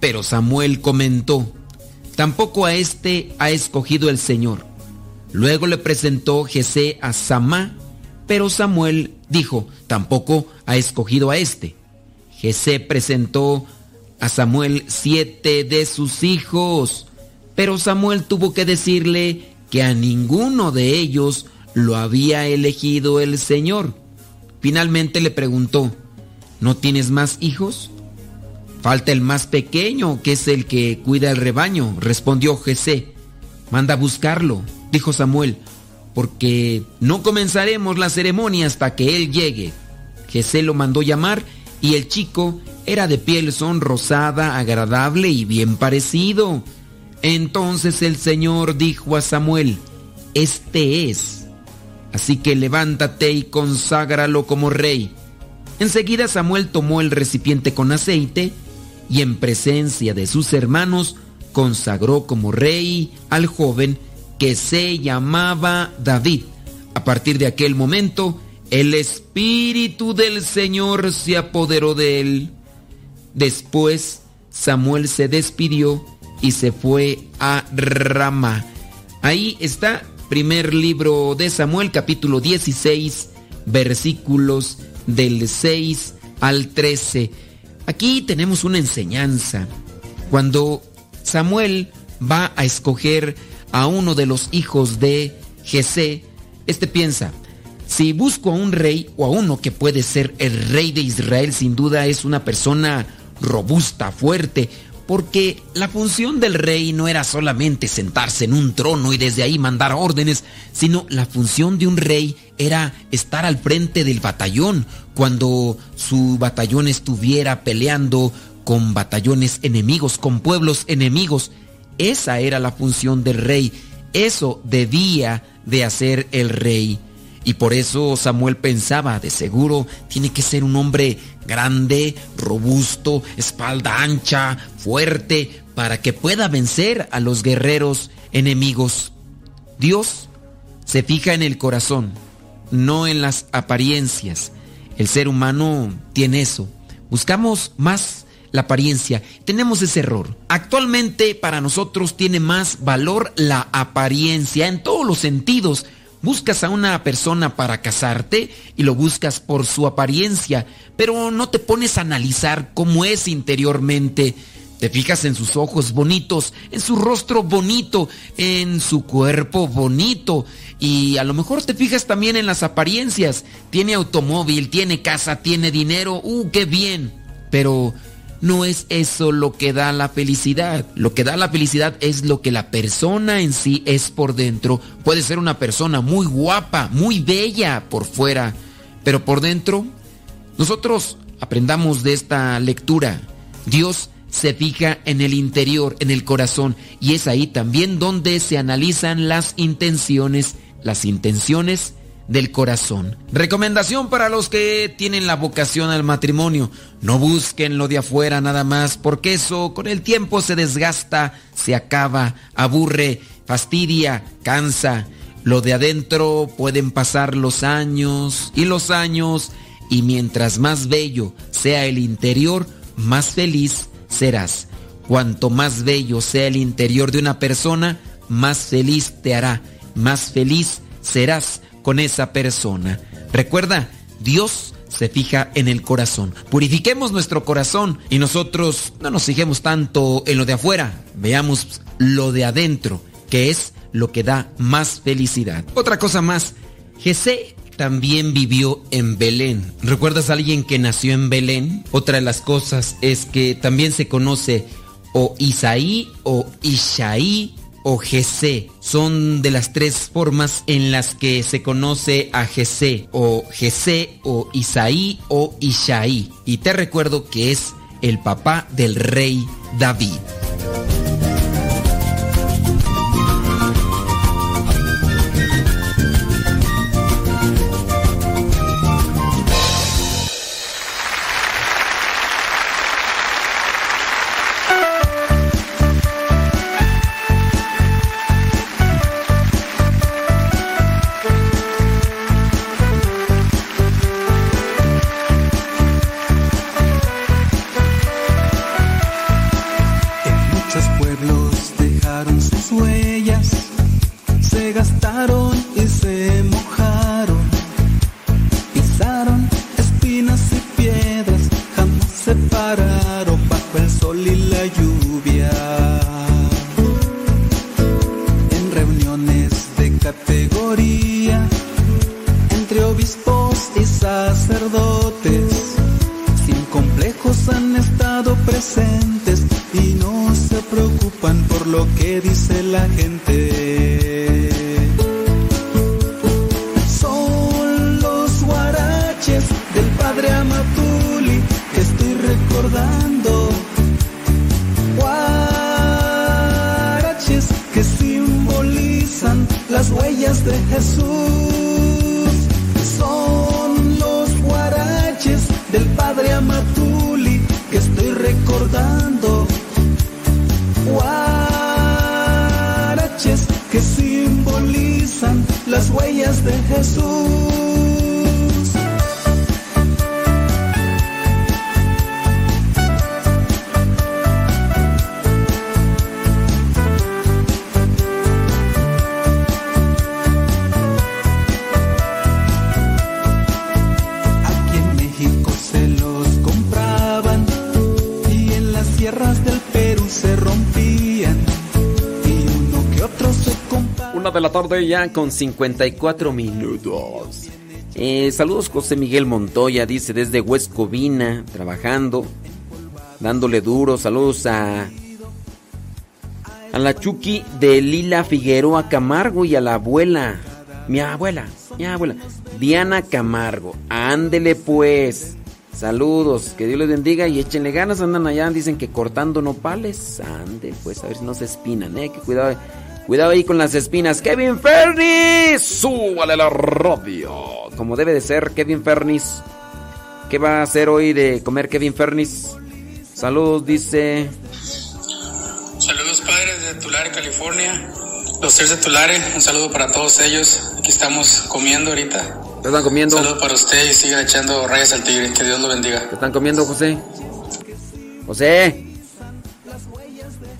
Pero Samuel comentó, tampoco a este ha escogido el Señor. Luego le presentó Jesé a Samá, pero Samuel dijo, tampoco ha escogido a este. Jesé presentó a Samuel siete de sus hijos, pero Samuel tuvo que decirle que a ninguno de ellos lo había elegido el Señor. Finalmente le preguntó, ¿no tienes más hijos? Falta el más pequeño, que es el que cuida el rebaño, respondió Jesé. Manda a buscarlo, dijo Samuel, porque no comenzaremos la ceremonia hasta que él llegue. Jesé lo mandó llamar y el chico era de piel sonrosada, agradable y bien parecido. Entonces el Señor dijo a Samuel, Este es. Así que levántate y conságralo como rey. Enseguida Samuel tomó el recipiente con aceite y en presencia de sus hermanos consagró como rey al joven que se llamaba David. A partir de aquel momento, el Espíritu del Señor se apoderó de él. Después, Samuel se despidió y se fue a Rama. Ahí está, primer libro de Samuel, capítulo 16, versículos del 6 al 13. Aquí tenemos una enseñanza. Cuando Samuel va a escoger a uno de los hijos de Jesé, este piensa, si busco a un rey o a uno que puede ser el rey de Israel, sin duda es una persona robusta, fuerte, porque la función del rey no era solamente sentarse en un trono y desde ahí mandar órdenes, sino la función de un rey era estar al frente del batallón cuando su batallón estuviera peleando con batallones enemigos, con pueblos enemigos. Esa era la función del rey, eso debía de hacer el rey. Y por eso Samuel pensaba, de seguro tiene que ser un hombre grande, robusto, espalda ancha, fuerte, para que pueda vencer a los guerreros enemigos. Dios se fija en el corazón, no en las apariencias. El ser humano tiene eso. Buscamos más la apariencia. Tenemos ese error. Actualmente para nosotros tiene más valor la apariencia en todos los sentidos Buscas a una persona para casarte y lo buscas por su apariencia, pero no te pones a analizar cómo es interiormente. Te fijas en sus ojos bonitos, en su rostro bonito, en su cuerpo bonito y a lo mejor te fijas también en las apariencias. Tiene automóvil, tiene casa, tiene dinero, ¡uh, qué bien! Pero no es eso lo que da la felicidad. Lo que da la felicidad es lo que la persona en sí es por dentro. Puede ser una persona muy guapa, muy bella por fuera, pero por dentro, nosotros aprendamos de esta lectura. Dios se fija en el interior, en el corazón, y es ahí también donde se analizan las intenciones, las intenciones del corazón. Recomendación para los que tienen la vocación al matrimonio. No busquen lo de afuera nada más, porque eso con el tiempo se desgasta, se acaba, aburre, fastidia, cansa. Lo de adentro pueden pasar los años y los años, y mientras más bello sea el interior, más feliz serás. Cuanto más bello sea el interior de una persona, más feliz te hará, más feliz serás con esa persona. Recuerda, Dios se fija en el corazón. Purifiquemos nuestro corazón y nosotros no nos fijemos tanto en lo de afuera, veamos lo de adentro, que es lo que da más felicidad. Otra cosa más, Jesé también vivió en Belén. ¿Recuerdas a alguien que nació en Belén? Otra de las cosas es que también se conoce o Isaí o Ishaí o Jesé. Son de las tres formas en las que se conoce a Jesé, o Jesé, o Isaí, o Ishaí. Y te recuerdo que es el papá del rey David. Tus huellas se gastaron y se mojaron. Pisaron espinas y piedras, jamás se pararon bajo el sol y la lluvia. En reuniones de categoría, entre obispos y sacerdotes, sin complejos han estado presentes lo que dice la gente. Son los guaraches del padre Amatuli que estoy recordando. Guaraches que simbolizan las huellas de Jesús. Son los guaraches del padre Amatuli que estoy recordando. las huellas de Jesús. Ya con 54 minutos. Eh, saludos José Miguel Montoya, dice desde Huescovina, trabajando, dándole duro. Saludos a, a la Chucky de Lila Figueroa Camargo y a la abuela, mi abuela, mi abuela, Diana Camargo. Ándele pues. Saludos, que Dios les bendiga y échenle ganas, andan allá, dicen que cortando nopales. Ande, pues a ver si no se espinan, eh, que cuidado. Cuidado ahí con las espinas. Kevin Fernis, súbale la radio. Como debe de ser, Kevin Fernis. ¿Qué va a hacer hoy de comer Kevin Fernis? Saludos, dice. Saludos, padres de Tulare, California. Los tres de Tulare, un saludo para todos ellos. Aquí estamos comiendo ahorita. ¿Qué están comiendo? Un saludo para usted y sigan echando rayas al tigre. Que Dios lo bendiga. ¿Qué están comiendo, José? José.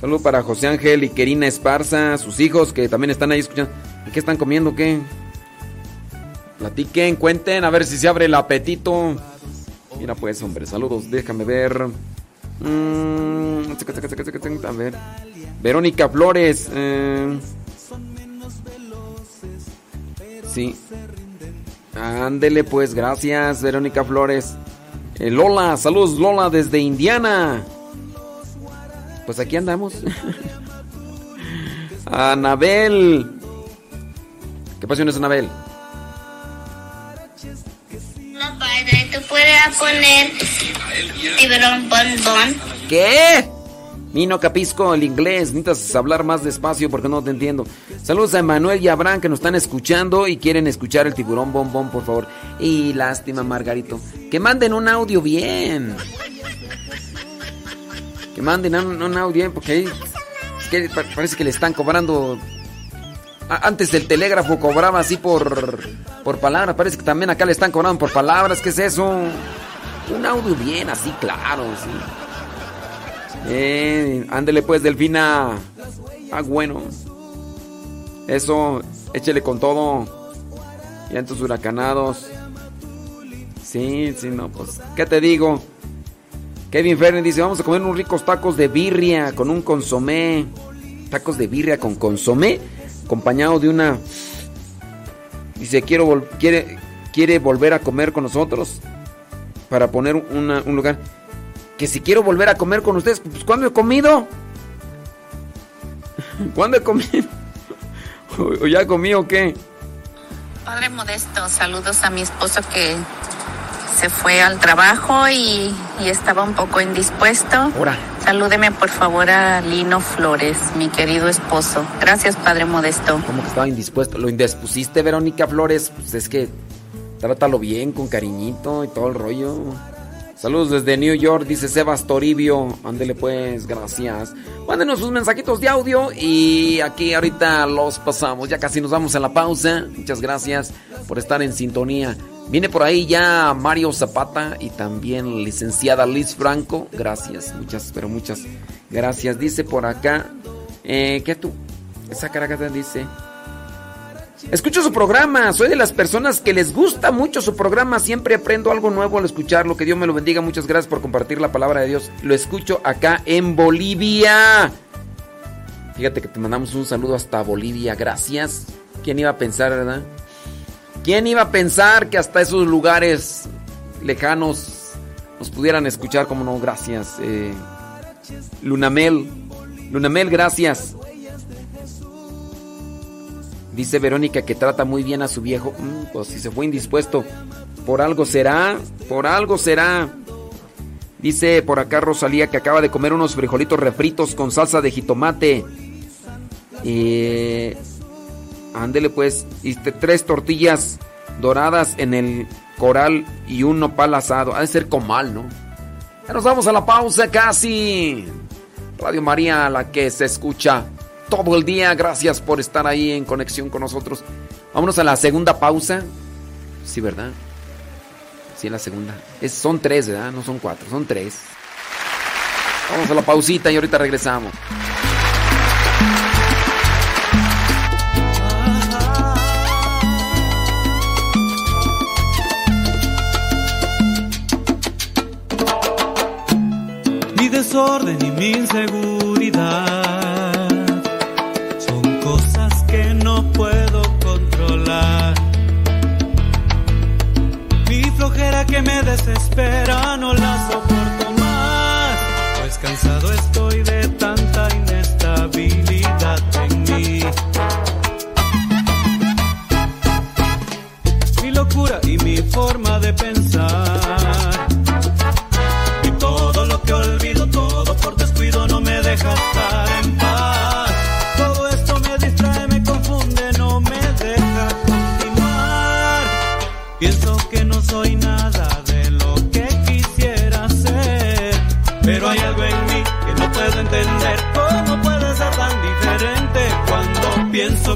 Saludos para José Ángel y Querina Esparza, sus hijos que también están ahí escuchando. ¿Y qué están comiendo? ¿Qué? Platiquen, cuenten, a ver si se abre el apetito. Mira pues, hombre, saludos, déjame ver. Mm, a ver. Verónica Flores. Eh. Sí. Ándele pues, gracias, Verónica Flores. Eh, Lola, saludos Lola desde Indiana. Pues aquí andamos. Anabel. ¿Qué pasión es Anabel? No, padre, tú puedes poner tiburón bon ¿Qué? Nino Capisco, el inglés, necesitas hablar más despacio porque no te entiendo. Saludos a Emanuel y Abraham que nos están escuchando y quieren escuchar el tiburón bombón, por favor. Y lástima, Margarito. Que manden un audio bien. Que manden un, audio bien porque parece que le están cobrando. Antes el telégrafo cobraba así por, por palabras. Parece que también acá le están cobrando por palabras. ¿Qué es eso? Un audio bien, así claro, sí. Eh, ándele pues, Delfina. Ah, bueno. Eso, échele con todo. Tus huracanados. Sí, sí, no, pues, ¿qué te digo? Kevin Ferner dice, vamos a comer unos ricos tacos de birria con un consomé. Tacos de birria con consomé, acompañado de una... Dice, quiero quiere, quiere volver a comer con nosotros para poner un lugar que si quiero volver a comer con ustedes, pues ¿cuándo he comido? *laughs* ¿Cuándo he comido? *laughs* ¿O ya comí o qué? Padre Modesto, saludos a mi esposo que se fue al trabajo y, estaba un poco indispuesto. Salúdeme por favor a Lino Flores, mi querido esposo. Gracias, Padre Modesto. ¿Cómo que estaba indispuesto? ¿Lo indispusiste, Verónica Flores? Pues es que trátalo bien, con cariñito y todo el rollo. Saludos desde New York, dice Sebas Toribio. Ándele pues, gracias. Mándenos sus mensajitos de audio y aquí ahorita los pasamos. Ya casi nos vamos a la pausa. Muchas gracias por estar en sintonía. Viene por ahí ya Mario Zapata y también licenciada Liz Franco. Gracias, muchas, pero muchas gracias. Dice por acá, eh, ¿qué tú? Esa caracata dice... Escucho su programa, soy de las personas que les gusta mucho su programa, siempre aprendo algo nuevo al escucharlo, que Dios me lo bendiga, muchas gracias por compartir la palabra de Dios. Lo escucho acá en Bolivia. Fíjate que te mandamos un saludo hasta Bolivia, gracias. ¿Quién iba a pensar, verdad? ¿Quién iba a pensar que hasta esos lugares lejanos nos pudieran escuchar? Como no, gracias. Eh, Lunamel, Lunamel, gracias. Dice Verónica que trata muy bien a su viejo. Mm, pues si se fue indispuesto, por algo será, por algo será. Dice por acá Rosalía que acaba de comer unos frijolitos refritos con salsa de jitomate. Eh, ándele pues, tres tortillas doradas en el coral y un nopal asado. Ha de ser comal, ¿no? Nos vamos a la pausa casi. Radio María, la que se escucha todo el día. Gracias por estar ahí en conexión con nosotros. Vámonos a la segunda pausa. Sí, ¿verdad? Sí, la segunda. Es, son tres, ¿verdad? No son cuatro, son tres. Vamos a la pausita y ahorita regresamos. Desorden y mi inseguridad. Que me desespera no la soporto más, pues cansado estoy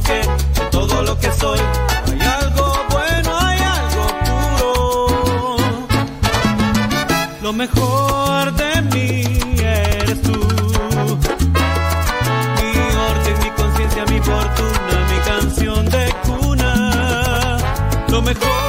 que de todo lo que soy hay algo bueno, hay algo puro. Lo mejor de mí eres tú. Mi orden, mi conciencia, mi fortuna, mi canción de cuna. Lo sus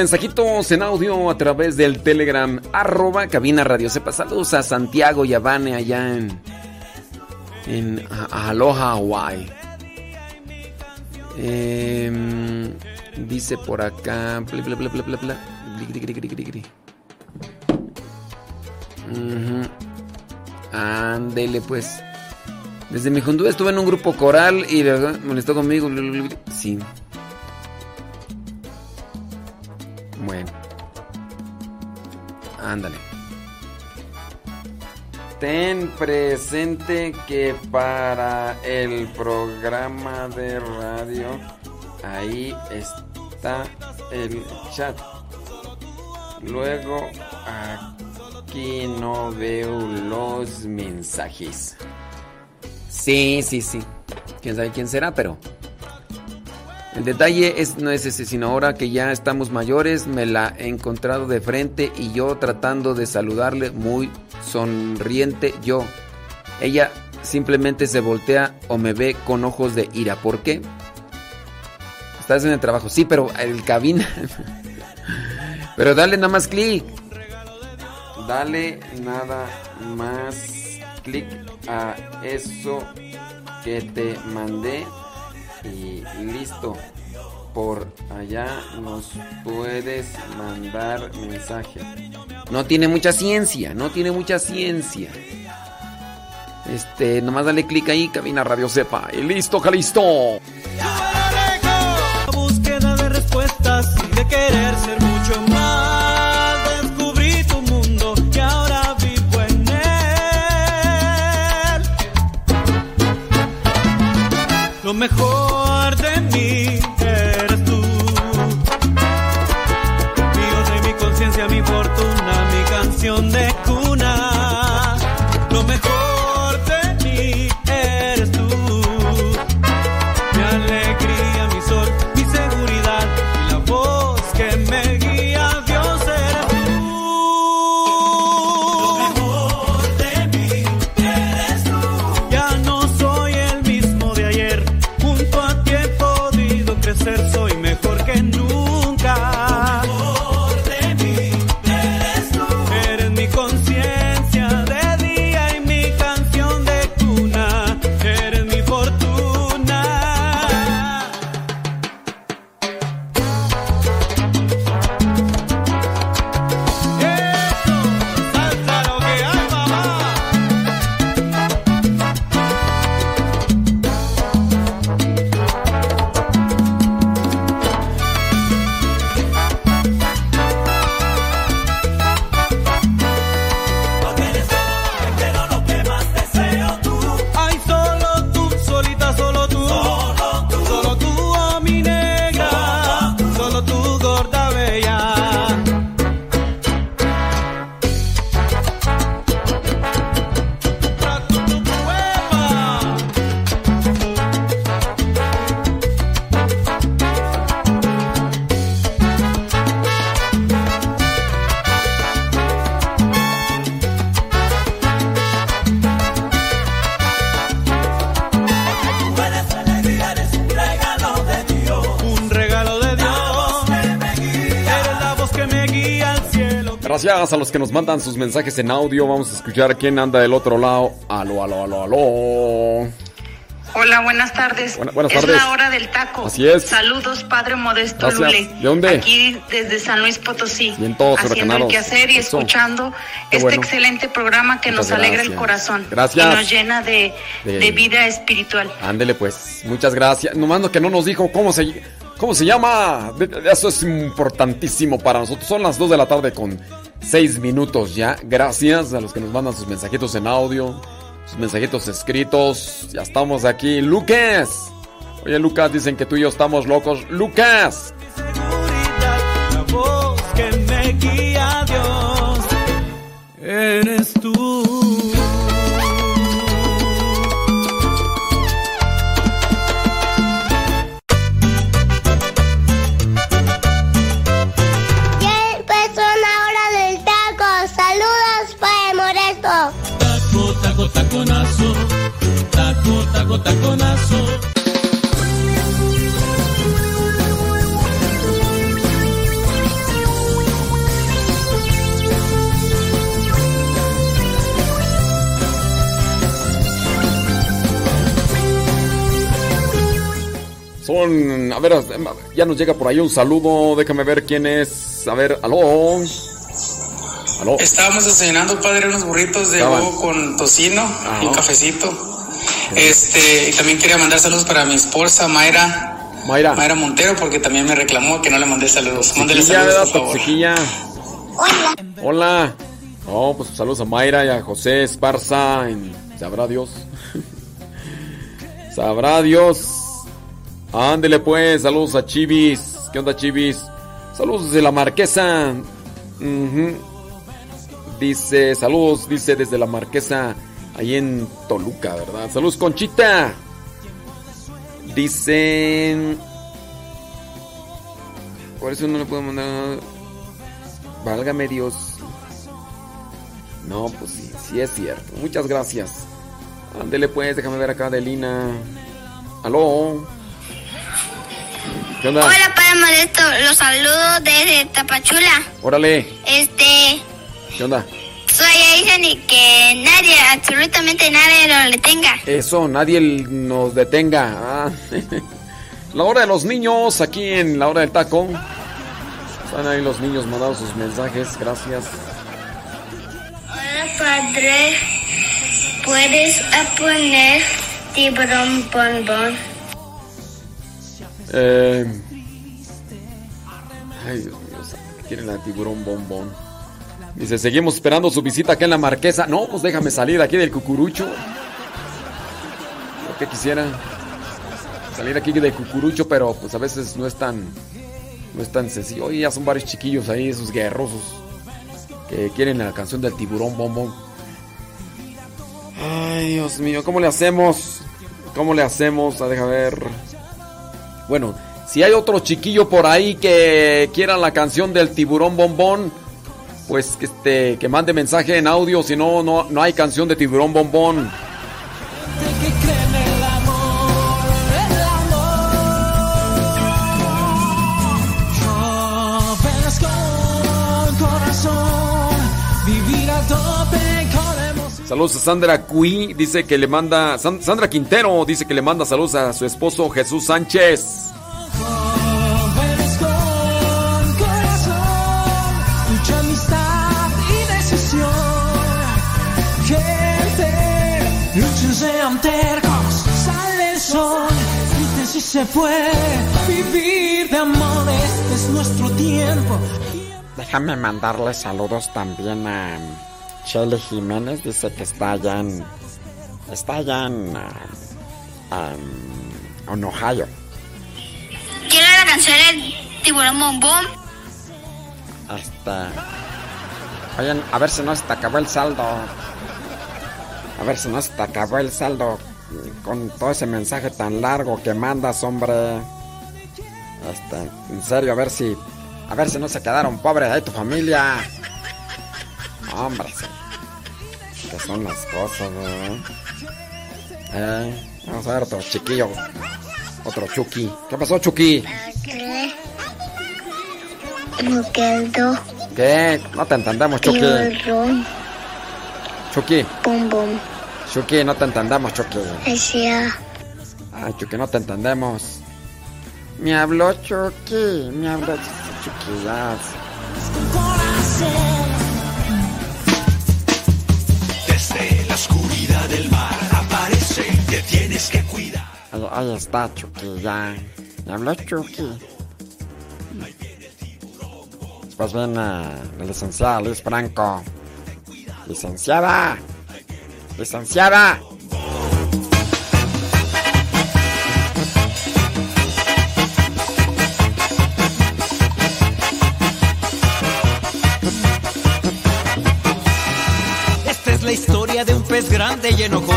mensajitos en audio a través del Telegram, arroba cabina radio sepa. Saludos a Santiago y a Vane allá en, en Aloha, Hawaii. Em, dice por acá. Ándele pues. Desde mi juventud estuve en un grupo coral y molestó conmigo. Sí. Bueno. Ándale. Ten presente que para el programa de radio ahí está el chat. Luego aquí no veo los mensajes. Sí, sí, sí. Quién sabe quién será, pero el detalle es, no es ese, sino ahora que ya estamos mayores, me la he encontrado de frente y yo tratando de saludarle muy sonriente yo. Ella simplemente se voltea o me ve con ojos de ira. ¿Por qué? Estás en el trabajo. Sí, pero el cabina. *laughs* pero dale nada más clic. Dale nada más clic a eso que te mandé y listo. Por allá nos puedes mandar mensaje. No tiene mucha ciencia, no tiene mucha ciencia. Este, nomás dale clic ahí, cabina Radio Sepa. Y listo, listo. búsqueda de respuestas y de querer ser mucho más. Descubrí tu mundo y ahora vivo en él. Lo mejor de a los que nos mandan sus mensajes en audio. Vamos a escuchar quién anda del otro lado. Aló, aló, aló, aló. Hola, buenas tardes. Buena- buenas es tardes. la hora del taco. Así es. Saludos, Padre Modesto Gracias. Lule. ¿De dónde? Aquí desde San Luis Potosí. Bien, todos haciendo el quehacer y Eso. escuchando Qué este bueno. excelente programa que Muchas nos alegra el corazón. Gracias. Y nos llena de, De- de vida espiritual. Ándele pues, muchas gracias. Nomás no que no nos dijo cómo se, cómo se llama. Eso es importantísimo para nosotros. Son las 2 de la tarde con 6 minutos ya. Gracias a los que nos mandan sus mensajitos en audio, sus mensajitos escritos. Ya estamos aquí. Lucas. Oye Lucas, dicen que tú y yo estamos locos. Lucas. Taco, taco, taconazo. Son, a ver, ya nos llega por ahí un saludo. Déjame ver quién es. A ver, aló. Aló. Estábamos desayunando, padre, unos burritos de huevo con tocino y un cafecito. Este, y también quería mandar saludos para mi esposa Mayra. Mayra. Mayra Montero, porque también me reclamó que no le mandé saludos. Mándale saludos, por favor. Toxiquilla. Hola. Hola. Oh, pues saludos a Mayra y a José Esparza. En... Sabrá Dios. Sabrá Dios. Ándele pues, saludos a Chivis. ¿Qué onda, Chivis? Saludos desde la Marquesa. Dice, saludos, dice desde la Marquesa, ahí en Toluca, ¿verdad? Saludos, Conchita. Dicen. Por eso no le puedo mandar. Válgame Dios. No, pues sí, sí es cierto. Muchas gracias. Ándele pues, déjame ver acá de Lina. Aló. ¿Qué onda? Hola, Padre Modesto. Los saludo desde Tapachula. Órale. Este, ¿Qué onda? Soy Aizen y que nadie, absolutamente nadie lo detenga. Eso, nadie nos detenga. Ah. *laughs* La hora de los niños, aquí en la hora del taco. Están ahí los niños mandando sus mensajes, gracias. Hola, Padre. ¿Puedes poner tiburón bombón? Eh... Ay, Dios mío, santo, quiere la tiburón bombón. Dice, seguimos esperando su visita acá en la marquesa. No, pues déjame salir aquí del cucurucho. Lo que quisiera. Salir aquí del cucurucho, pero pues a veces no es tan. No es tan sencillo. Oye, ya son varios chiquillos ahí, esos guerrosos. Que quieren la canción del tiburón bombón. Ay, Dios mío, ¿cómo le hacemos? ¿Cómo le hacemos? A deja ver. Bueno, si hay otro chiquillo por ahí que quiera la canción del tiburón bombón, pues que este que mande mensaje en audio, si no no no hay canción de tiburón bombón. Saludos a Sandra Cui, dice que le manda San- Sandra Quintero dice que le manda saludos a su esposo Jesús Sánchez. Se puede, vivir de amor, este es nuestro tiempo. Déjame mandarle saludos también a Shelly Jiménez. Dice que está allá en. Está allá en. ah, en- en Ohio. Quiero la canción del tiburón bombón. Este. Oye, a ver si no se te acabó el saldo. A ver si no se te acabó el saldo con todo ese mensaje tan largo que mandas, hombre. Este, en serio, a ver si. A ver si no se quedaron pobres ahí tu familia. Hombre, sí. Que son las cosas, ¿verdad? Eh, vamos a ver otro chiquillo. Otro Chucky. ¿Qué pasó, Chucky? Me quedo ¿Qué? No te entendemos, Chucky. Chucky. bom bom, Chucky, no te entendemos, Chucky. decía, Ay, Chucky, no te entendemos. Me habló Chucky, me habló Chucky, ya. Desde la oscuridad del mar aparece y te tienes que cuidar. Ahí, ahí está, Chucky, ya. Me habló Chucky. Después viene la licenciada Liz Franco. Licenciada. Licenciada. Esta es la historia de un pez grande y enojón.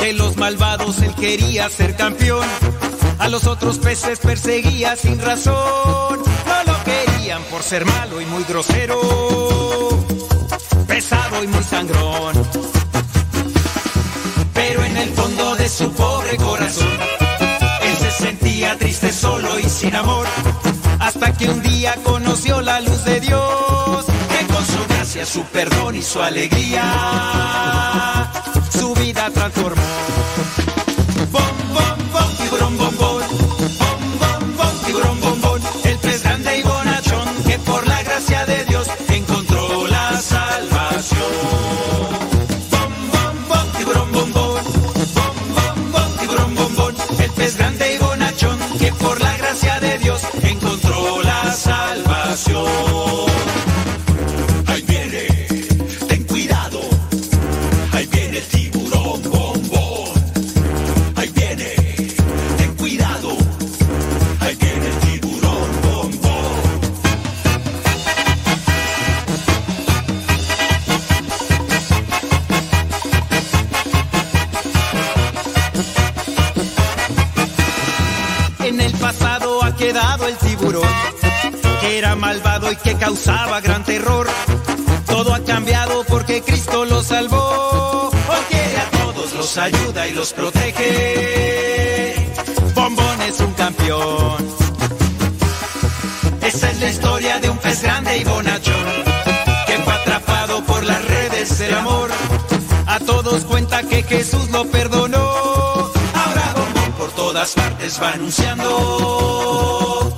De los malvados él quería ser campeón. A los otros peces perseguía sin razón. No lo querían por ser malo y muy grosero. Pesado y muy sangrón. De su pobre corazón, él se sentía triste, solo y sin amor. Hasta que un día conoció la luz de Dios, que con su gracia, su perdón y su alegría, su vida transformó. Que era malvado y que causaba gran terror. Todo ha cambiado porque Cristo lo salvó. Hoy quiere a todos, los ayuda y los protege. Bombón es un campeón. Esa es la historia de un pez grande y bonachón, que fue atrapado por las redes del amor. A todos cuenta que Jesús lo perdonó. Ahora Bombón por todas partes va anunciando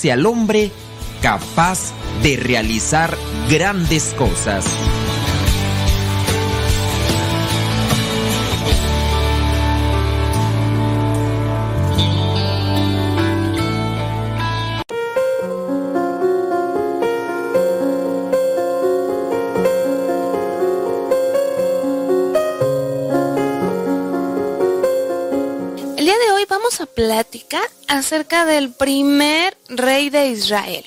hace al hombre capaz de realizar grandes cosas. El día de hoy vamos a platicar acerca del primer rey de Israel.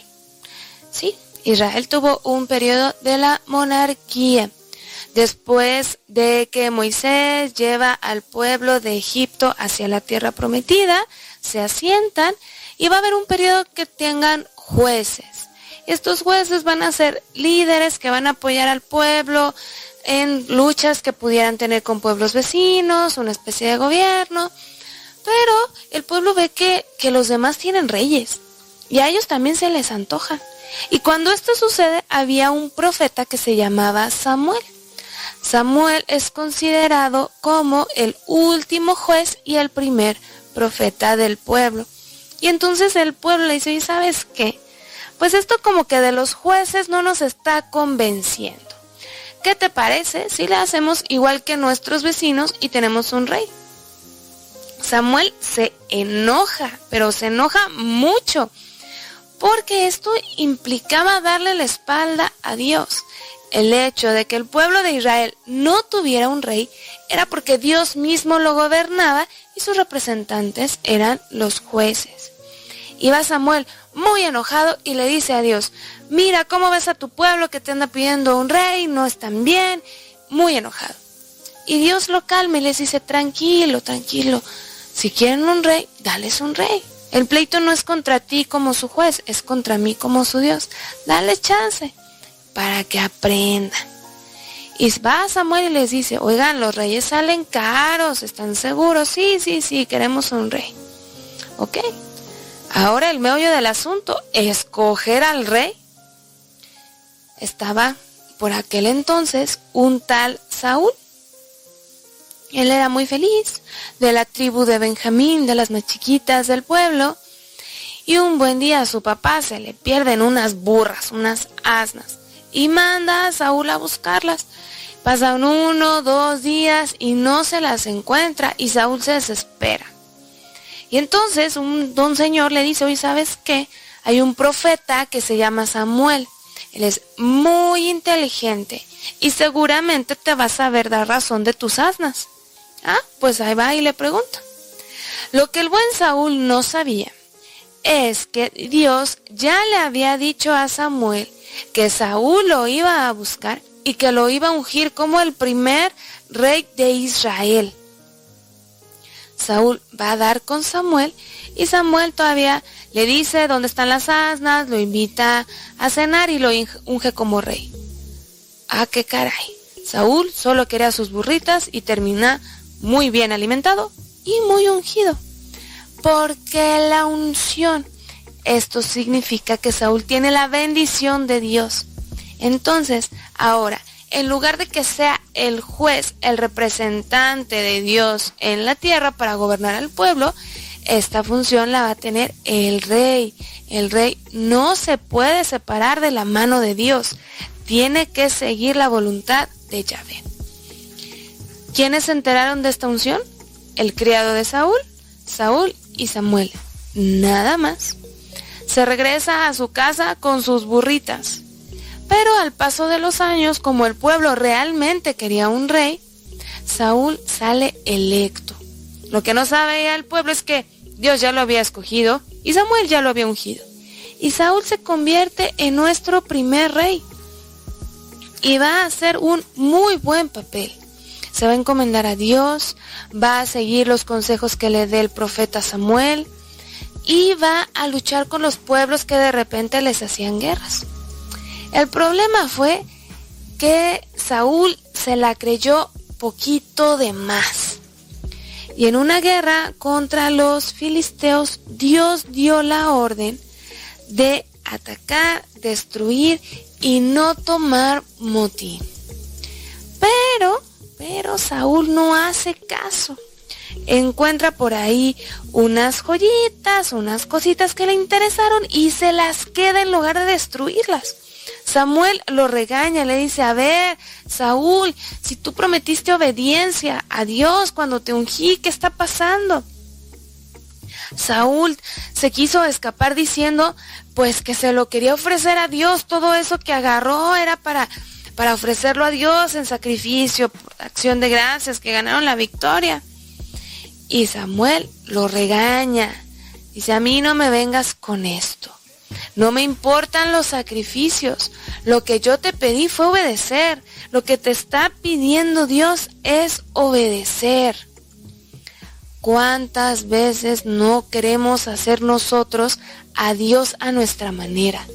Sí, Israel tuvo un periodo de la monarquía. Después de que Moisés lleva al pueblo de Egipto hacia la tierra prometida, se asientan y va a haber un periodo que tengan jueces. Estos jueces van a ser líderes que van a apoyar al pueblo en luchas que pudieran tener con pueblos vecinos, una especie de gobierno. Pero el pueblo ve que, que los demás tienen reyes y a ellos también se les antoja. Y cuando esto sucede, había un profeta que se llamaba Samuel. Samuel es considerado como el último juez y el primer profeta del pueblo. Y entonces el pueblo le dice, ¿y sabes qué? Pues esto como que de los jueces no nos está convenciendo. ¿Qué te parece si le hacemos igual que nuestros vecinos y tenemos un rey? Samuel se enoja, pero se enoja mucho, porque esto implicaba darle la espalda a Dios. El hecho de que el pueblo de Israel no tuviera un rey era porque Dios mismo lo gobernaba y sus representantes eran los jueces. Iba Samuel muy enojado y le dice a Dios, mira cómo ves a tu pueblo que te anda pidiendo un rey, no están bien, muy enojado. Y Dios lo calma y les dice, tranquilo, tranquilo, si quieren un rey, dales un rey. El pleito no es contra ti como su juez, es contra mí como su Dios. Dale chance para que aprendan. Y va Samuel y les dice, oigan, los reyes salen caros, ¿están seguros? Sí, sí, sí, queremos un rey. Ok, Ahora el meollo del asunto, escoger al rey. Estaba por aquel entonces un tal Saúl. Él era muy feliz, de la tribu de Benjamín, de las más chiquitas del pueblo. Y un buen día a su papá se le pierden unas burras, unas asnas, y manda a Saúl a buscarlas. Pasan uno, dos días y no se las encuentra y Saúl se desespera. Y entonces un don señor le dice, oye, ¿sabes qué? Hay un profeta que se llama Samuel. Él es muy inteligente y seguramente te va a saber dar razón de tus asnas. Ah, pues ahí va y le pregunta. Lo que el buen Saúl no sabía es que Dios ya le había dicho a Samuel que Saúl lo iba a buscar y que lo iba a ungir como el primer rey de Israel. Saúl va a dar con Samuel y Samuel todavía le dice dónde están las asnas, lo invita a cenar y lo unge como rey. Ah, qué caray. Saúl solo quería sus burritas y termina muy bien alimentado y muy ungido. Porque la unción, esto significa que Saúl tiene la bendición de Dios. Entonces, ahora, en lugar de que sea el juez, el representante de Dios en la tierra para gobernar al pueblo, esta función la va a tener el rey. El rey no se puede separar de la mano de Dios. Tiene que seguir la voluntad de Yahvé. ¿Quiénes se enteraron de esta unción? El criado de Saúl, Saúl y Samuel. Nada más. Se regresa a su casa con sus burritas. Pero al paso de los años, como el pueblo realmente quería un rey, Saúl sale electo. Lo que no sabe el pueblo es que Dios ya lo había escogido y Samuel ya lo había ungido. Y Saúl se convierte en nuestro primer rey. Y va a hacer un muy buen papel. Se va a encomendar a Dios, va a seguir los consejos que le dé el profeta Samuel y va a luchar con los pueblos que de repente les hacían guerras. El problema fue que Saúl se la creyó poquito de más. Y en una guerra contra los filisteos, Dios dio la orden de atacar, destruir y no tomar motín. Pero, pero Saúl no hace caso. Encuentra por ahí unas joyitas, unas cositas que le interesaron y se las queda en lugar de destruirlas. Samuel lo regaña, le dice, a ver, Saúl, si tú prometiste obediencia a Dios cuando te ungí, ¿qué está pasando? Saúl se quiso escapar diciendo, pues que se lo quería ofrecer a Dios, todo eso que agarró era para, para ofrecerlo a Dios en sacrificio, acción de gracias, que ganaron la victoria. Y Samuel lo regaña, dice, a mí no me vengas con esto. No me importan los sacrificios. Lo que yo te pedí fue obedecer. Lo que te está pidiendo Dios es obedecer. ¿Cuántas veces no queremos hacer nosotros a Dios a nuestra manera?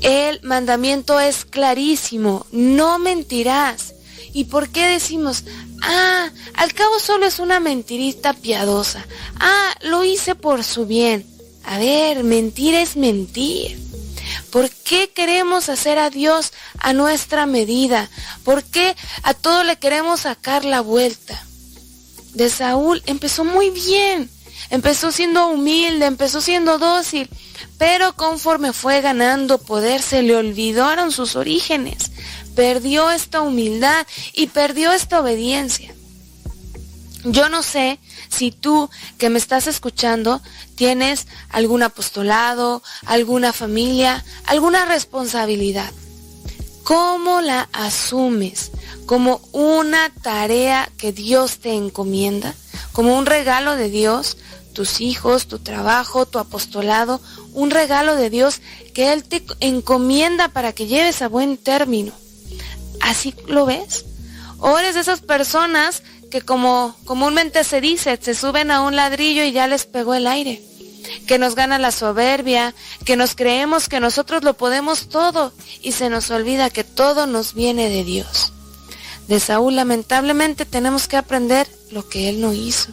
El mandamiento es clarísimo, no mentirás. ¿Y por qué decimos, ah, al cabo solo es una mentirita piadosa? Ah, lo hice por su bien. A ver, mentir es mentir. ¿Por qué queremos hacer a Dios a nuestra medida? ¿Por qué a todo le queremos sacar la vuelta? De Saúl empezó muy bien, empezó siendo humilde, empezó siendo dócil, pero conforme fue ganando poder se le olvidaron sus orígenes, perdió esta humildad y perdió esta obediencia. Yo no sé si tú que me estás escuchando tienes algún apostolado, alguna familia, alguna responsabilidad. ¿Cómo la asumes? ¿Como una tarea que Dios te encomienda? ¿Como un regalo de Dios? Tus hijos, tu trabajo, tu apostolado, un regalo de Dios que Él te encomienda para que lleves a buen término. ¿Así lo ves? ¿O eres de esas personas que como comúnmente se dice, se suben a un ladrillo y ya les pegó el aire, que nos gana la soberbia, que nos creemos que nosotros lo podemos todo y se nos olvida que todo nos viene de Dios. De Saúl lamentablemente tenemos que aprender lo que él no hizo.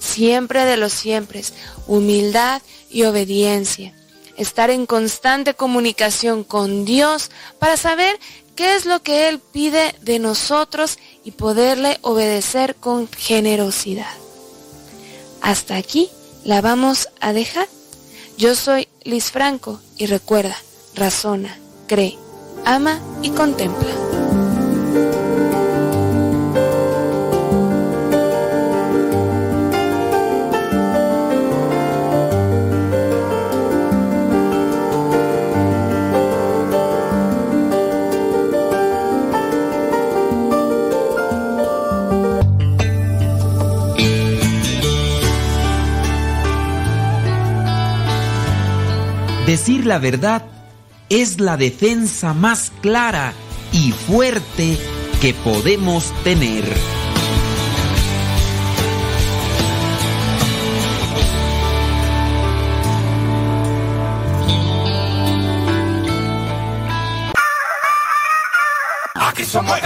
Siempre de los siempre, humildad y obediencia. Estar en constante comunicación con Dios para saber qué es lo que Él pide de nosotros y poderle obedecer con generosidad. Hasta aquí la vamos a dejar. Yo soy Liz Franco y recuerda, razona, cree, ama y contempla. Decir la verdad es la defensa más clara y fuerte que podemos tener. Aquí somos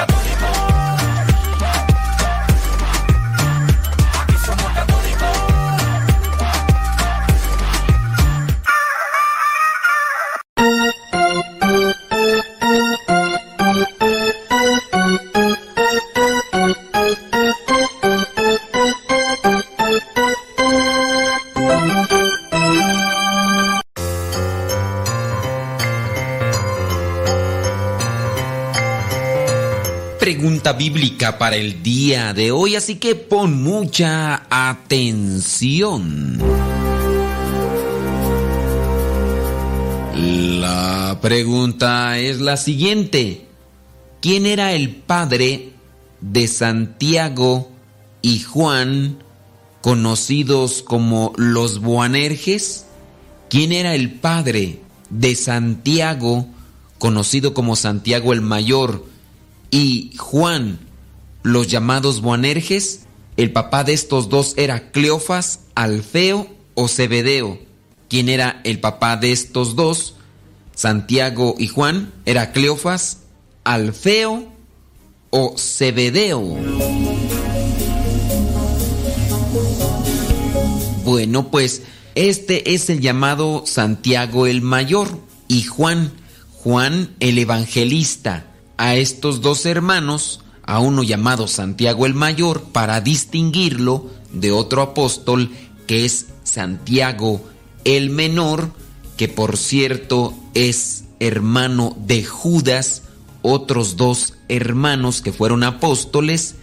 bíblica para el día de hoy, así que pon mucha atención. La pregunta es la siguiente. ¿Quién era el padre de Santiago y Juan, conocidos como los Boanerges? ¿Quién era el padre de Santiago, conocido como Santiago el Mayor, y Juan, los llamados Boanerges? El papá de estos dos era Cleofas, Alfeo o Zebedeo. ¿Quién era el papá de estos dos? Santiago y Juan. ¿Era Cleofas, Alfeo o Zebedeo? Bueno, pues este es el llamado Santiago el Mayor y Juan, Juan el Evangelista. A estos dos hermanos, a uno llamado Santiago el Mayor, para distinguirlo de otro apóstol que es Santiago el Menor, que por cierto es hermano de Judas, otros dos hermanos que fueron apóstoles.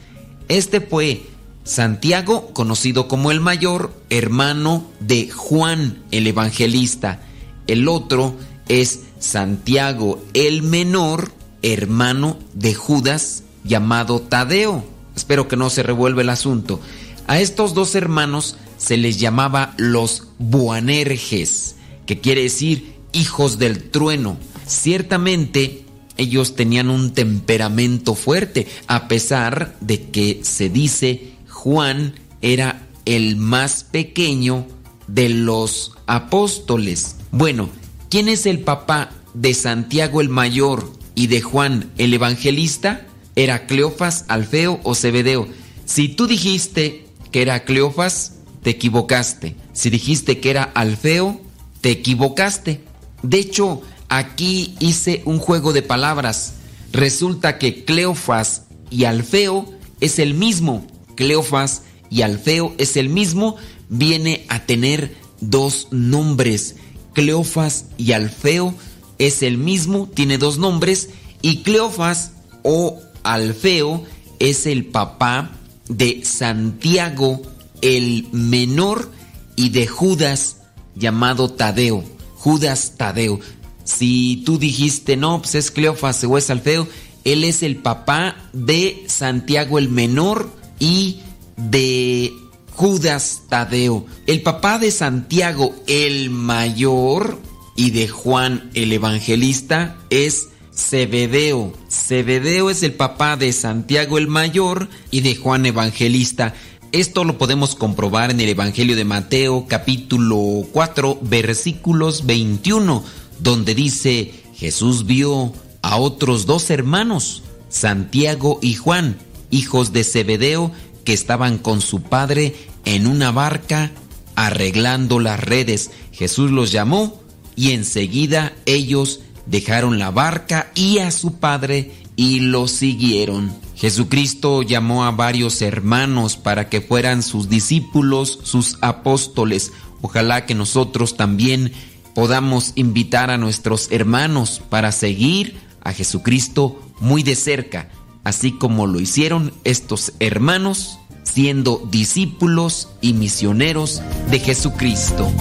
Este fue Santiago, conocido como el mayor, hermano de Juan el Evangelista. El otro es Santiago el menor, hermano de Judas, llamado Tadeo. Espero que no se revuelva el asunto. A estos dos hermanos se les llamaba los Boanerges, que quiere decir hijos del trueno. Ciertamente ellos tenían un temperamento fuerte, a pesar de que se dice Juan era el más pequeño de los apóstoles. Bueno, ¿quién es el papá de Santiago el Mayor y de Juan el Evangelista? ¿Era Cleofas, Alfeo o Zebedeo? Si tú dijiste que era Cleofas, te equivocaste. Si dijiste que era Alfeo, te equivocaste. De hecho, aquí hice un juego de palabras. Resulta que Cleofas y Alfeo es el mismo. Cleofas y Alfeo es el mismo. Viene a tener dos nombres. Cleofas y Alfeo es el mismo, tiene dos nombres. Y Cleofas o Alfeo es el papá de Santiago el menor y de Judas llamado Tadeo. Judas Tadeo. Si tú dijiste, no, pues es Cleofas o es Alfeo, él es el papá de Santiago el menor y de Judas Tadeo. El papá de Santiago el mayor y de Juan el evangelista es Zebedeo. Zebedeo es el papá de Santiago el mayor y de Juan evangelista. Esto lo podemos comprobar en el Evangelio de Mateo capítulo 4 versículos 21, donde dice, Jesús vio a otros dos hermanos, Santiago y Juan, hijos de Zebedeo, que estaban con su padre en una barca arreglando las redes. Jesús los llamó y enseguida ellos dejaron la barca y a su padre y lo siguieron. Jesucristo llamó a varios hermanos para que fueran sus discípulos, sus apóstoles. Ojalá que nosotros también podamos invitar a nuestros hermanos para seguir a Jesucristo muy de cerca, así como lo hicieron estos hermanos siendo discípulos y misioneros de Jesucristo.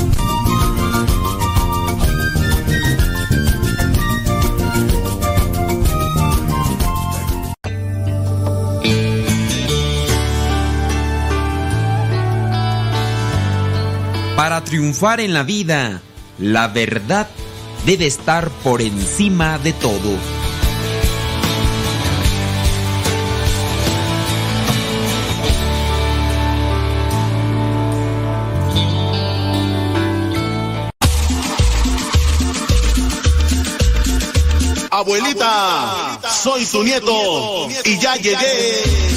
Para triunfar en la vida, la verdad debe estar por encima de todo. Abuelita, soy tu nieto y ya llegué.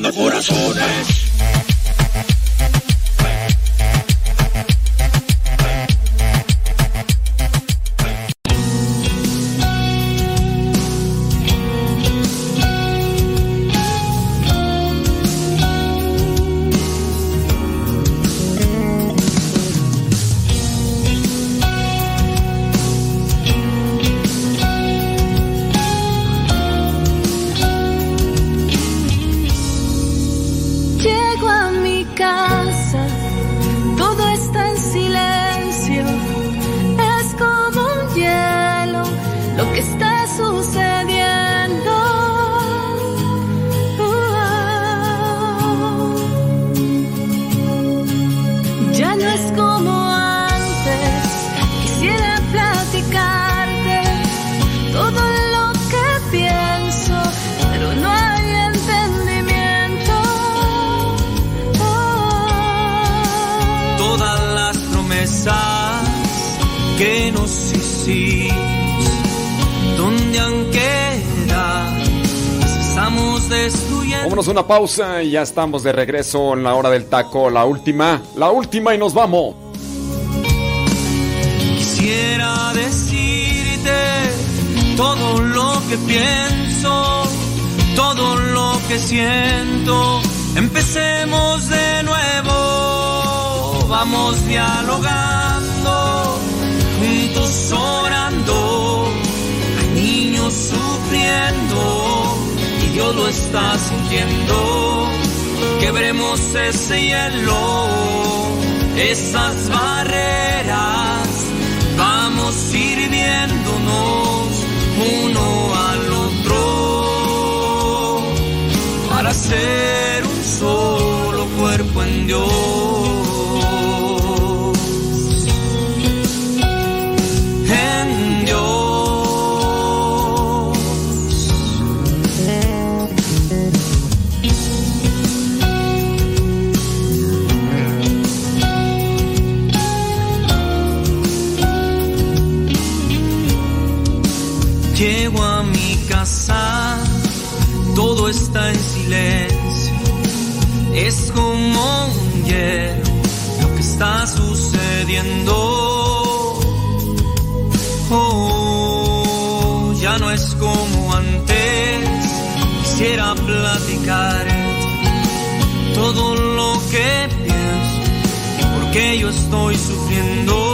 Transformando corazones. Una pausa y ya estamos de regreso en la hora del taco, la última, la última y nos vamos. Quisiera decirte todo lo que pienso, todo lo que siento. Empecemos de nuevo, vamos dialogando, juntos orando. Hay niños sufriendo Dios lo está sintiendo. Quebremos ese hielo, esas barreras vamos sirviéndonos uno al otro para ser un solo cuerpo en Dios. Quisiera platicar todo lo que pienso y por qué yo estoy sufriendo.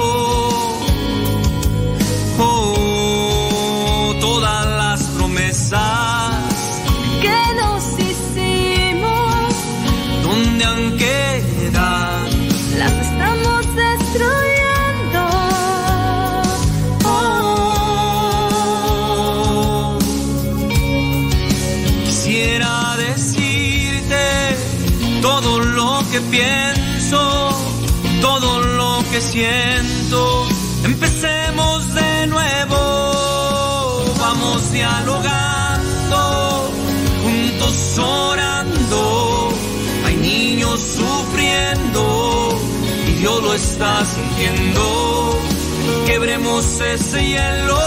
Ese hielo,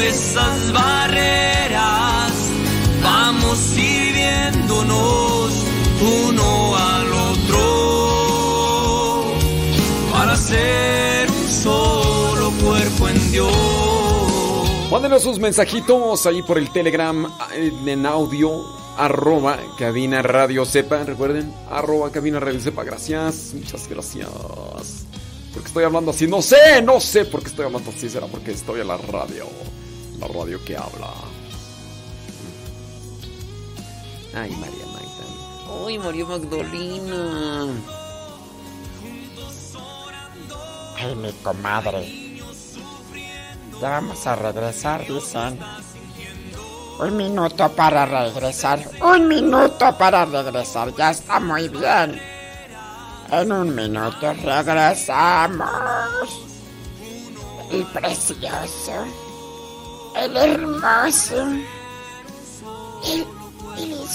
esas barreras. Vamos sirviéndonos uno al otro para ser un solo cuerpo en Dios. Mándenos sus mensajitos ahí por el Telegram en audio, arroba cabina radio sepa, recuerden, arroba cabina radio sepa, gracias, muchas gracias. Estoy hablando así, no sé, no sé por qué estoy hablando así, será porque estoy en la radio, la radio que habla. Ay, María Magdalena. Ay, María Magdalena. Ay, mi comadre. Ya vamos a regresar, dicen. Un minuto para regresar. Un minuto para regresar. Ya está muy bien. En un minuto regresamos. El precioso. El hermoso. El, el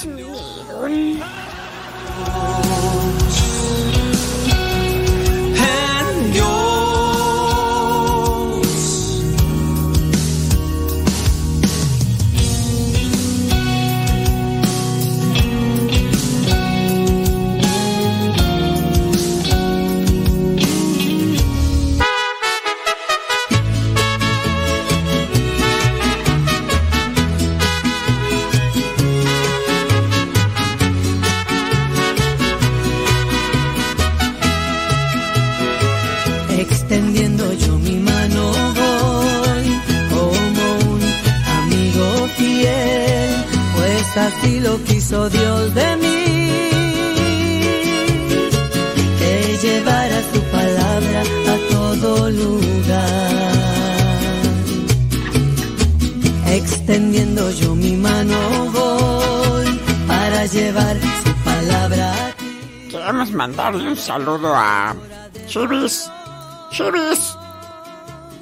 Dios de mí. Que llevara su palabra a todo lugar. Extendiendo yo mi mano voy para llevar su palabra a Queremos mandarle un saludo a Chivis. Chivis.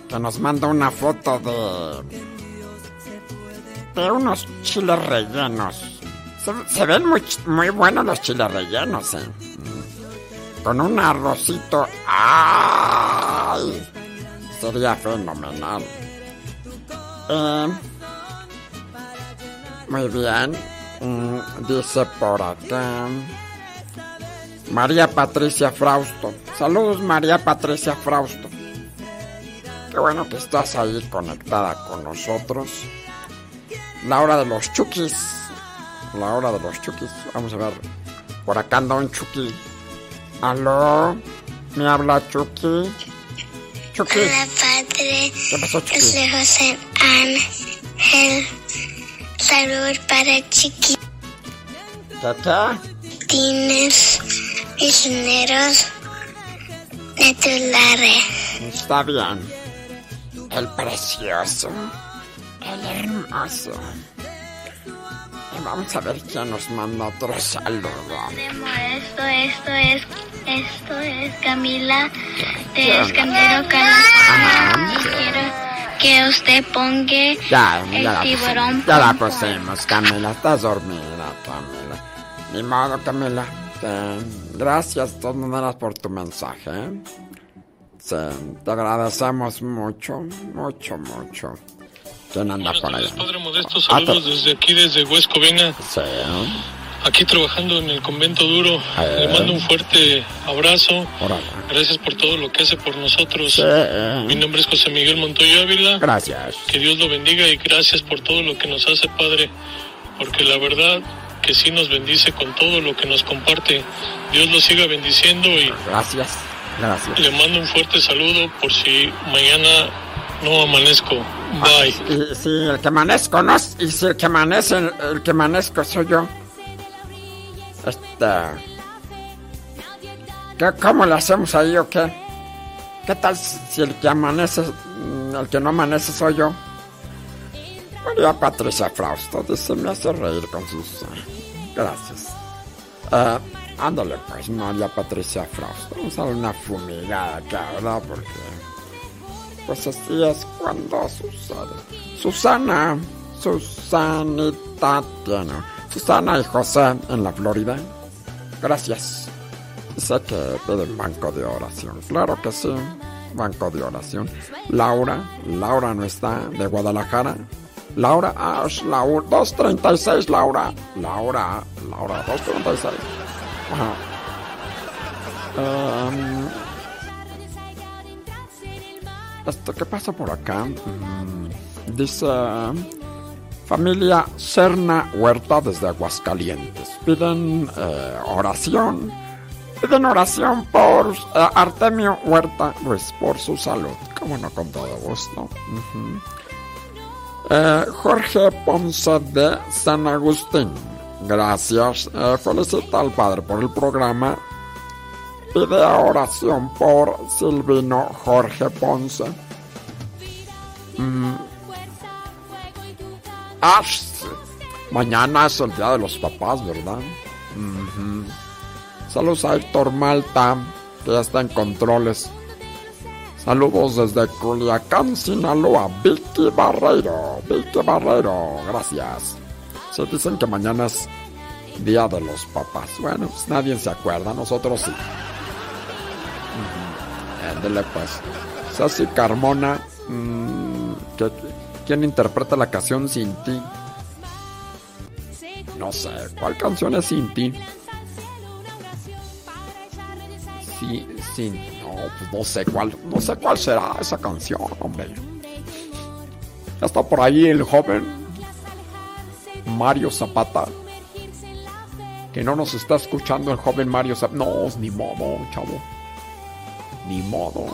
Que nos manda una foto de. de unos chiles rellenos. Se, ven muy, muy buenos los chiles rellenos, ¿eh? Con un arrocito. ¡Ay! Sería fenomenal. Eh, muy bien. Mm, dice por acá. María Patricia Frausto. Saludos María Patricia Frausto. Qué bueno que estás ahí conectada con nosotros. La hora de los chukis. La hora de los chukis. Vamos a ver. Por acá anda un chuki. ¿Aló? ¿Me habla Chucky? Chucky. Hola, padre. ¿Qué pasó, Chucky? soy José Ángel. Saludos para ¿Qué qué? misioneros de Tulare. Está bien. El precioso. El hermoso. Vamos a ver quién nos manda otro saludo. Esto, esto es, esto es Camila ¿Qué de? Escandero. Y quiero que usted ponga Ya, el ya la tiburón. pusimos. Ya la pusimos, Camila. Estás dormida, Camila. Ni modo, Camila. Eh, gracias de todas maneras por tu mensaje. ¿eh? Sí, te agradecemos mucho, mucho, mucho. ¿Quién anda por allá? Padre Modesto, Ah, saludos te- desde aquí, desde Huesco, venga. Sí. aquí trabajando en el convento duro. Le mando un fuerte abrazo. Gracias por todo lo que hace por nosotros. Mi nombre es José Miguel Montoya Ávila. Gracias. Que Dios lo bendiga y gracias por todo lo que nos hace, Padre. Porque la verdad que sí nos bendice con todo lo que nos comparte. Dios lo siga bendiciendo y Gracias. Gracias. le mando un fuerte saludo por si mañana no amanezco. Bye. Si el que amanezco no y si el que amanece, el, que amanezco soy yo. Este. ¿qué- ¿Cómo le hacemos ahí o qué? ¿Qué tal si el que amanece, el que no amanece soy yo? María Patricia Frausto dice, me hace reír con sus... gracias. Eh, ándale pues, María Patricia Frausto. Vamos a darle una fumigada acá, ¿verdad? Porque... Pues así es cuando sucede. Susana, Susanita tiene. Susana y José en la Florida. Gracias. Sé que piden banco de oración. Claro que sí. Banco de oración. Laura, Laura no está, de Guadalajara. Laura, es Laura, 236, Laura. Laura, Laura, 236. Ajá. Em, esto, ¿Qué pasa por acá? Mm, dice familia Serna Huerta desde Aguascalientes. Piden eh, oración. Piden oración por eh, Artemio Huerta Ruiz, por su salud. Como no, con todo gusto. Eh, Jorge Ponce de San Agustín. Gracias. Felicita al padre por el programa. Pide oración por Silvino Jorge Ponce. Mm. Mañana es el día de los papás, ¿verdad? Ujú. Saludos a Héctor Malta, que ya está en controles. Saludos desde Culiacán, Sinaloa. Vicky Barreiro. Vicky Barreiro, gracias. Se dicen que mañana es Día de los Papás. Bueno, pues nadie se acuerda, nosotros sí. Ujú. Ándele pues. Sassy Carmona. mm, ¿qué- ¿Quién interpreta la canción Sin ti? No sé, ¿cuál canción es Sin ti? Sí, sí, no, pues no sé cuál, no sé cuál será esa canción, hombre. Ya está por ahí el joven Mario Zapata. Que no nos está escuchando el joven Mario Zapata. No, ni modo, chavo. Ni modo.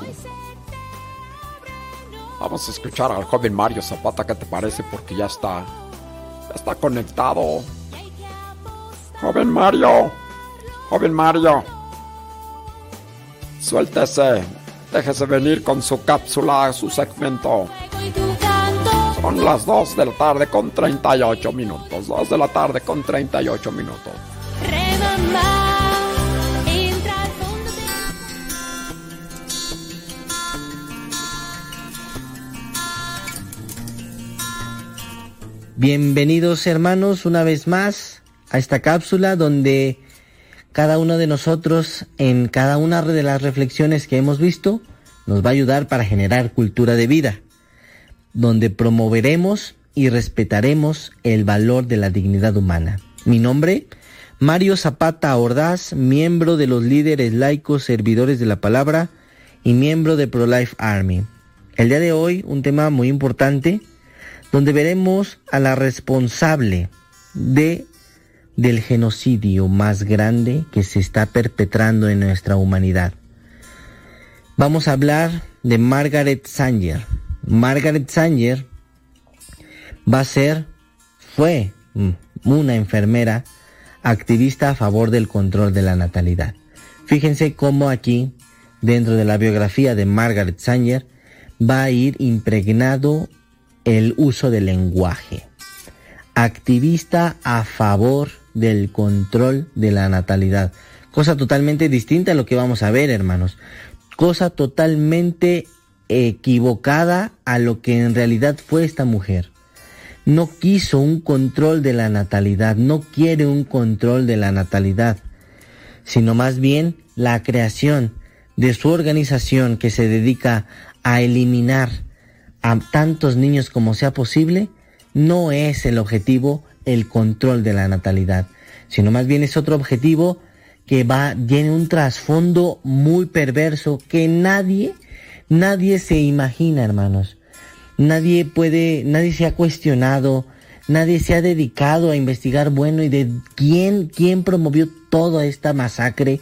Vamos a escuchar al joven Mario Zapata, ¿qué te parece? Porque ya está. Ya está conectado. Joven Mario. Joven Mario. Suéltese. Déjese venir con su cápsula, su segmento. Son las 2 de la tarde con 38 minutos. 2 de la tarde con 38 minutos. Bienvenidos hermanos una vez más a esta cápsula donde cada uno de nosotros en cada una de las reflexiones que hemos visto nos va a ayudar para generar cultura de vida, donde promoveremos y respetaremos el valor de la dignidad humana. Mi nombre, Mario Zapata Ordaz, miembro de los líderes laicos servidores de la palabra y miembro de ProLife Army. El día de hoy un tema muy importante donde veremos a la responsable de del genocidio más grande que se está perpetrando en nuestra humanidad. Vamos a hablar de Margaret Sanger. Margaret Sanger va a ser, fue una enfermera activista a favor del control de la natalidad. Fíjense cómo aquí, dentro de la biografía de Margaret Sanger, va a ir impregnado el uso del lenguaje. Activista a favor del control de la natalidad. Cosa totalmente distinta a lo que vamos a ver, hermanos. Cosa totalmente equivocada a lo que en realidad fue esta mujer. No quiso un control de la natalidad, no quiere un control de la natalidad, sino más bien la creación de su organización que se dedica a eliminar a tantos niños como sea posible, no es el objetivo el control de la natalidad, sino más bien es otro objetivo que va, tiene un trasfondo muy perverso que nadie, nadie se imagina, hermanos. Nadie puede, nadie se ha cuestionado, nadie se ha dedicado a investigar, bueno, y de quién, quién promovió toda esta masacre,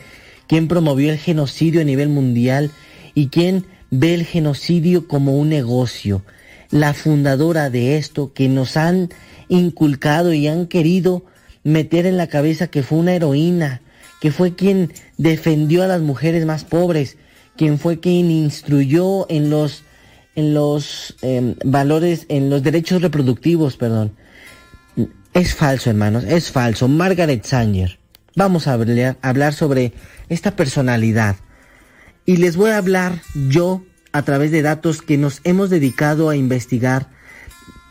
quién promovió el genocidio a nivel mundial y quién ve el genocidio como un negocio. La fundadora de esto que nos han inculcado y han querido meter en la cabeza que fue una heroína, que fue quien defendió a las mujeres más pobres, quien fue quien instruyó en los en los em, valores, en los derechos reproductivos, perdón. Es falso, hermanos, es falso. Margaret Sanger. Vamos a hablar, hablar sobre esta personalidad. Y les voy a hablar yo a través de datos que nos hemos dedicado a investigar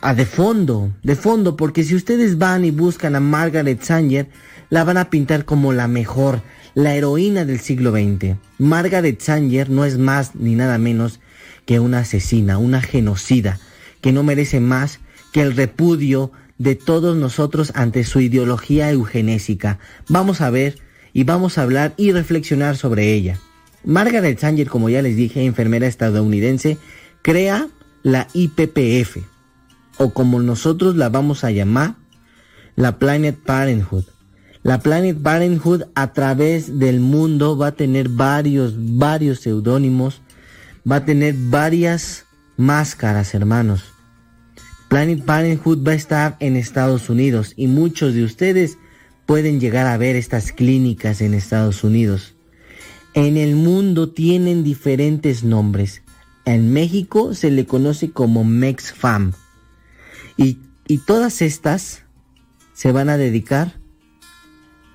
a de fondo, de fondo, porque si ustedes van y buscan a Margaret Sanger, la van a pintar como la mejor, la heroína del siglo XX. Margaret Sanger no es más ni nada menos que una asesina, una genocida, que no merece más que el repudio de todos nosotros ante su ideología eugenésica. Vamos a ver y vamos a hablar y reflexionar sobre ella. Margaret Sanger, como ya les dije, enfermera estadounidense, crea la IPPF, o como nosotros la vamos a llamar, la Planet Parenthood. La Planet Parenthood a través del mundo va a tener varios, varios seudónimos, va a tener varias máscaras, hermanos. Planet Parenthood va a estar en Estados Unidos y muchos de ustedes pueden llegar a ver estas clínicas en Estados Unidos. En el mundo tienen diferentes nombres. En México se le conoce como MexFam. Y, y todas estas se van a dedicar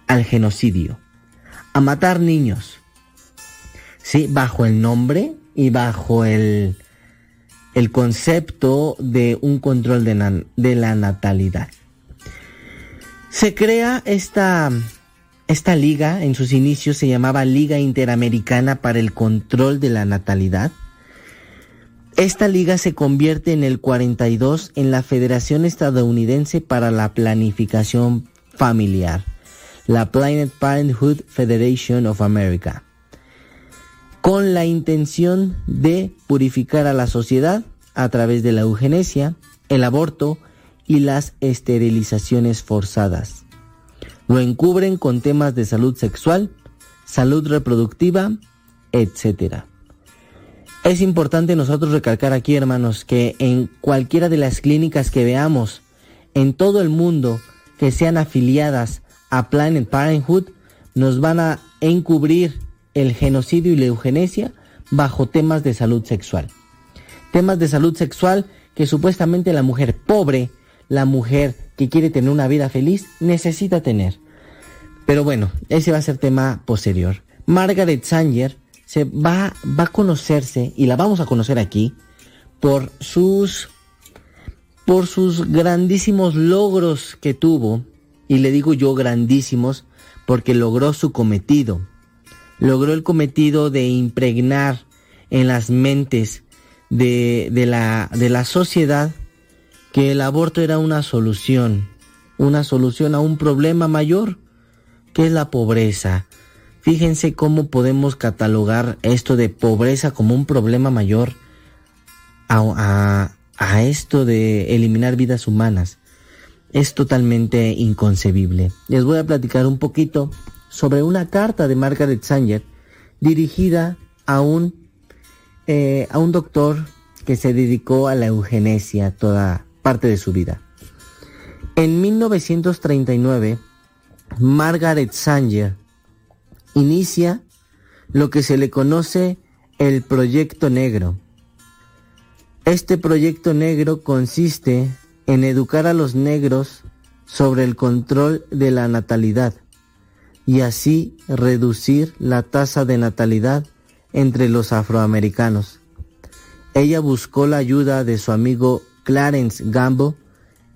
al genocidio, a matar niños. Sí, bajo el nombre y bajo el, el concepto de un control de, de la natalidad. Se crea esta, esta liga, en sus inicios se llamaba Liga Interamericana para el Control de la Natalidad. Esta liga se convierte en el 42 en la Federación Estadounidense para la Planificación Familiar, la Planned Parenthood Federation of America, con la intención de purificar a la sociedad a través de la eugenesia, el aborto y las esterilizaciones forzadas. Lo encubren con temas de salud sexual, salud reproductiva, etc. Es importante nosotros recalcar aquí, hermanos, que en cualquiera de las clínicas que veamos en todo el mundo que sean afiliadas a Planet Parenthood, nos van a encubrir el genocidio y la eugenesia bajo temas de salud sexual. Temas de salud sexual que supuestamente la mujer pobre, la mujer que quiere tener una vida feliz, necesita tener. Pero bueno, ese va a ser tema posterior. Margaret Sanger se va, va a conocerse, y la vamos a conocer aquí, por sus, por sus grandísimos logros que tuvo, y le digo yo grandísimos, porque logró su cometido. Logró el cometido de impregnar en las mentes de, de la, de la sociedad que el aborto era una solución, una solución a un problema mayor, que es la pobreza. Fíjense cómo podemos catalogar esto de pobreza como un problema mayor a, esto de eliminar vidas humanas. Es totalmente inconcebible. Les voy a platicar un poquito sobre una carta de Margaret Sanger dirigida a un, eh, a un doctor que se dedicó a la eugenesia toda parte de su vida. En 1939, Margaret Sanger inicia lo que se le conoce el Proyecto Negro. Este Proyecto Negro consiste en educar a los negros sobre el control de la natalidad y así reducir la tasa de natalidad entre los afroamericanos. Ella buscó la ayuda de su amigo Clarence Gamble,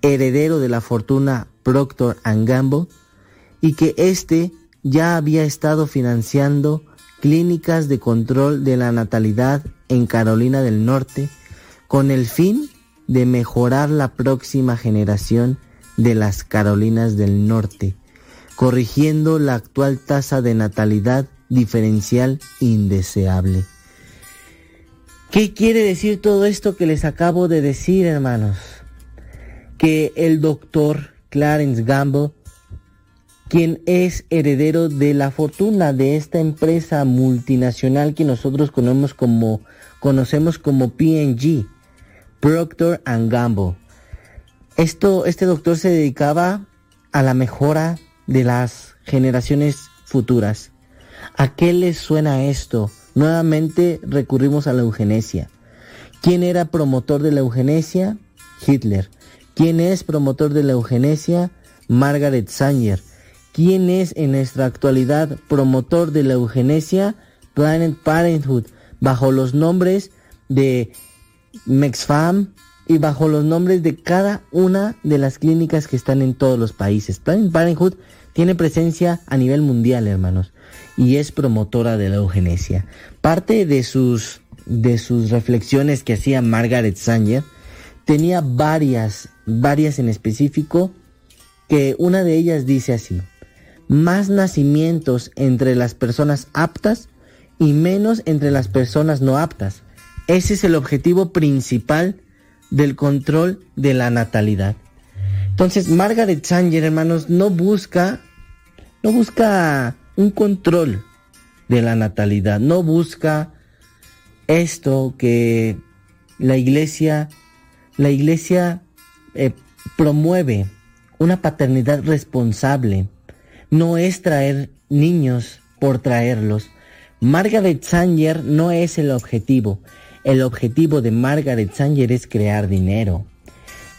heredero de la fortuna Procter Gamble, y que éste ya había estado financiando clínicas de control de la natalidad en Carolina del Norte con el fin de mejorar la próxima generación de las Carolinas del Norte, corrigiendo la actual tasa de natalidad diferencial indeseable. ¿Qué quiere decir todo esto que les acabo de decir, hermanos? Que el doctor Clarence Gamble, quien es heredero de la fortuna de esta empresa multinacional que nosotros conocemos como, conocemos como P&G, Procter and Gamble. Esto, este doctor se dedicaba a la mejora de las generaciones futuras. ¿A qué les suena esto? Nuevamente recurrimos a la eugenesia. ¿Quién era promotor de la eugenesia? Hitler. ¿Quién es promotor de la eugenesia? Margaret Sanger. ¿Quién es en nuestra actualidad promotor de la eugenesia? Planet Parenthood, bajo los nombres de MexFam y bajo los nombres de cada una de las clínicas que están en todos los países. Planet Parenthood tiene presencia a nivel mundial, hermanos, y es promotora de la eugenesia. Parte de sus, de sus reflexiones que hacía Margaret Sanger tenía varias, varias en específico, que una de ellas dice así, más nacimientos entre las personas aptas y menos entre las personas no aptas. Ese es el objetivo principal del control de la natalidad. Entonces, Margaret Sanger, hermanos, no busca, no busca un control de la natalidad, no busca esto que la iglesia, la iglesia eh, promueve una paternidad responsable. No es traer niños por traerlos. Margaret Sanger no es el objetivo. El objetivo de Margaret Sanger es crear dinero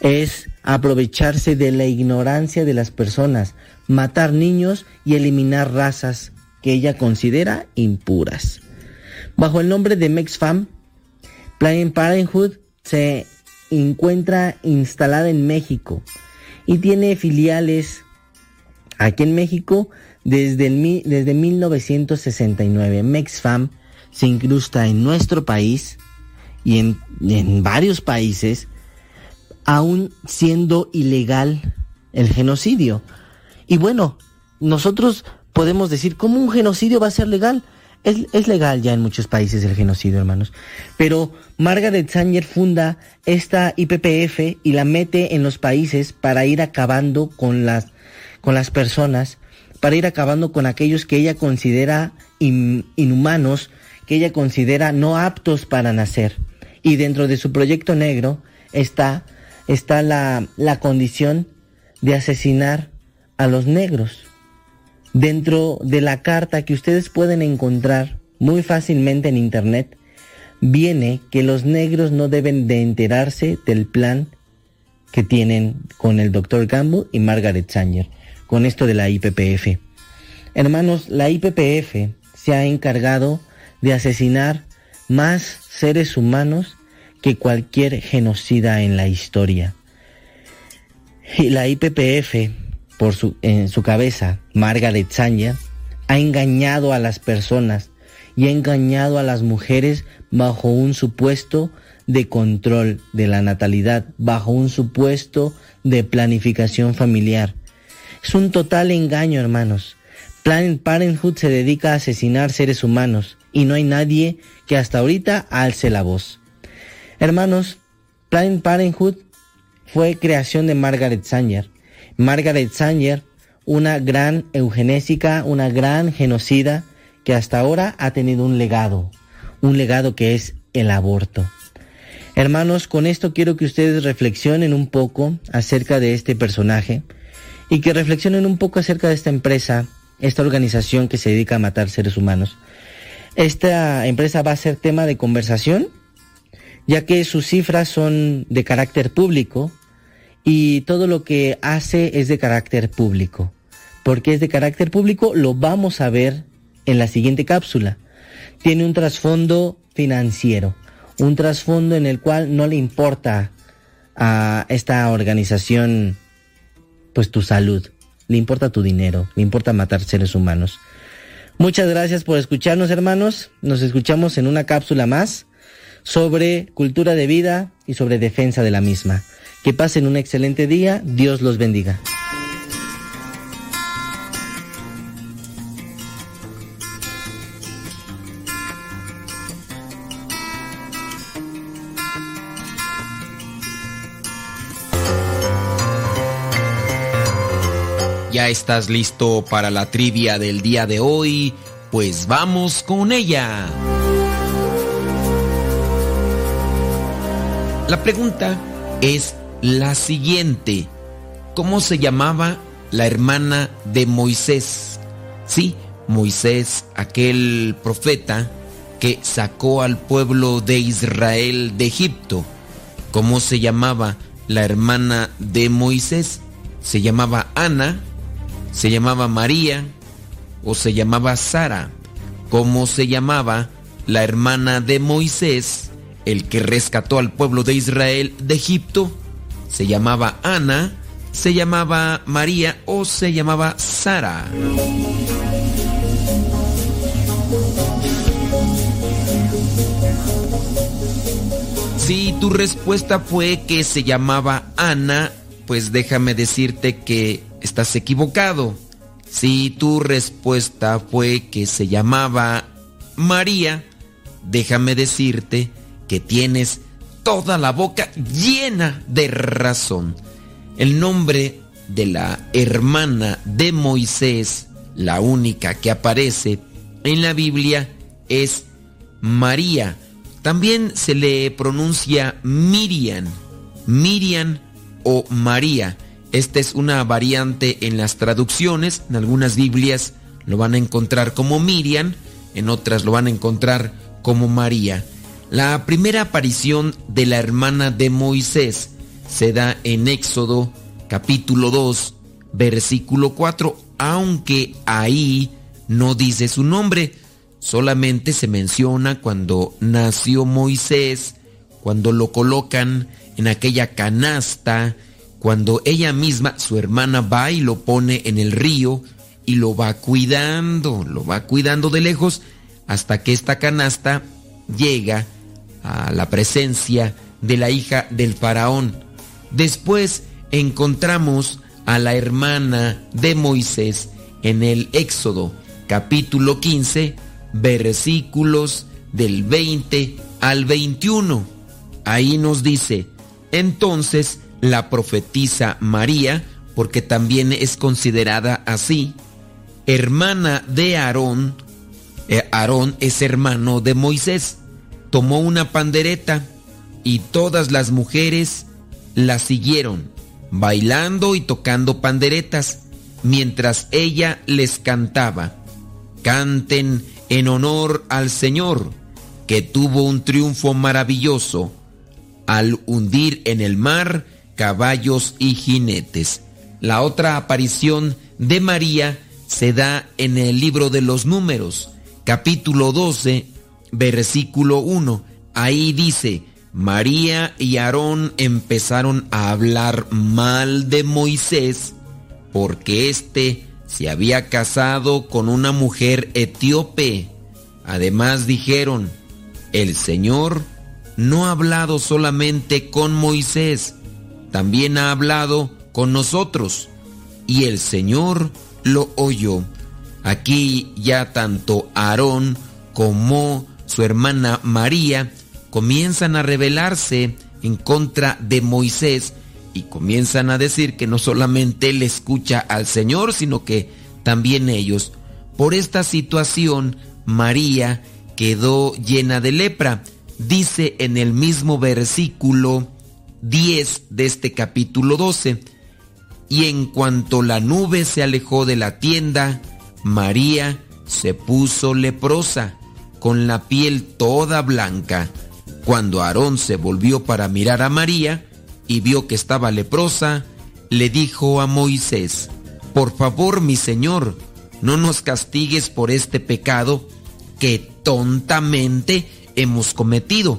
es aprovecharse de la ignorancia de las personas, matar niños y eliminar razas que ella considera impuras. Bajo el nombre de MexFam, Planned Parenthood se encuentra instalada en México y tiene filiales aquí en México desde, el, desde 1969. MexFam se incrusta en nuestro país y en, en varios países aún siendo ilegal el genocidio. Y bueno, nosotros podemos decir, ¿cómo un genocidio va a ser legal? Es, legal ya en muchos países el genocidio, hermanos. Pero Margaret Sanger funda esta IPPF y la mete en los países para ir acabando con las, con las personas, para ir acabando con aquellos que ella considera inhumanos, que ella considera no aptos para nacer. Y dentro de su proyecto negro está está la, la condición de asesinar a los negros. Dentro de la carta que ustedes pueden encontrar muy fácilmente en internet, viene que los negros no deben de enterarse del plan que tienen con el doctor Gamble y Margaret Sanger, con esto de la IPPF. Hermanos, la IPPF se ha encargado de asesinar más seres humanos que cualquier genocida en la historia. Y la IPPF, por su, en su cabeza, Margaret Sanger, ha engañado a las personas y ha engañado a las mujeres bajo un supuesto de control de la natalidad, bajo un supuesto de planificación familiar. Es un total engaño, hermanos. Planned Parenthood se dedica a asesinar seres humanos y no hay nadie que hasta ahorita alce la voz. Hermanos, Planned Parenthood fue creación de Margaret Sanger. Margaret Sanger, una gran eugenésica, una gran genocida que hasta ahora ha tenido un legado, un legado que es el aborto. Hermanos, con esto quiero que ustedes reflexionen un poco acerca de este personaje y que reflexionen un poco acerca de esta empresa, esta organización que se dedica a matar seres humanos. Esta empresa va a ser tema de conversación ya que sus cifras son de carácter público y todo lo que hace es de carácter público. Porque es de carácter público, lo vamos a ver en la siguiente cápsula. Tiene un trasfondo financiero, un trasfondo en el cual no le importa a esta organización pues tu salud, le importa tu dinero, le importa matar seres humanos. Muchas gracias por escucharnos hermanos, nos escuchamos en una cápsula más sobre cultura de vida y sobre defensa de la misma. Que pasen un excelente día. Dios los bendiga. ¿Ya estás listo para la trivia del día de hoy? Pues vamos con ella. La pregunta es la siguiente. ¿Cómo se llamaba la hermana de Moisés? Sí, Moisés, aquel profeta que sacó al pueblo de Israel de Egipto. ¿Cómo se llamaba la hermana de Moisés? ¿Se llamaba Ana? ¿Se llamaba María? ¿O se llamaba Sara? ¿Cómo se llamaba la hermana de Moisés, el que rescató al pueblo de Israel de Egipto? ¿Se llamaba Ana? ¿Se llamaba María? ¿O se llamaba Sara? Si tu respuesta fue que se llamaba Ana, pues déjame decirte que estás equivocado. Si tu respuesta fue que se llamaba María, déjame decirte que tienes toda la boca llena de razón. El nombre de la hermana de Moisés, la única que aparece en la Biblia, es María. También se le pronuncia Miriam, Miriam o María. Esta es una variante en las traducciones. En algunas Biblias lo van a encontrar como Miriam, en otras lo van a encontrar como María. La primera aparición de la hermana de Moisés se da en Éxodo capítulo 2, versículo 4, aunque ahí no dice su nombre, solamente se menciona cuando nació Moisés, cuando lo colocan en aquella canasta, cuando ella misma, su hermana, va y lo pone en el río y lo va cuidando, lo va cuidando de lejos hasta que esta canasta llega a la presencia de la hija del faraón. Después encontramos a la hermana de Moisés en el Éxodo capítulo 15 versículos del 20 al 21. Ahí nos dice, entonces la profetisa María, porque también es considerada así, hermana de Aarón, eh, Aarón es hermano de Moisés, tomó una pandereta y todas las mujeres la siguieron, bailando y tocando panderetas, mientras ella les cantaba. Canten en honor al Señor, que tuvo un triunfo maravilloso al hundir en el mar caballos y jinetes. La otra aparición de María se da en el libro de los números, capítulo 12, versículo 1. Ahí dice, María y Aarón empezaron a hablar mal de Moisés porque éste se había casado con una mujer etíope. Además dijeron, el Señor no ha hablado solamente con Moisés, también ha hablado con nosotros. Y el Señor lo oyó. Aquí ya tanto Aarón como su hermana María comienzan a rebelarse en contra de Moisés y comienzan a decir que no solamente él escucha al Señor, sino que también ellos. Por esta situación, María quedó llena de lepra. Dice en el mismo versículo 10 de este capítulo 12, y en cuanto la nube se alejó de la tienda, María se puso leprosa, con la piel toda blanca. Cuando Aarón se volvió para mirar a María, y vio que estaba leprosa, le dijo a Moisés, Por favor, mi Señor, no nos castigues por este pecado que tontamente hemos cometido.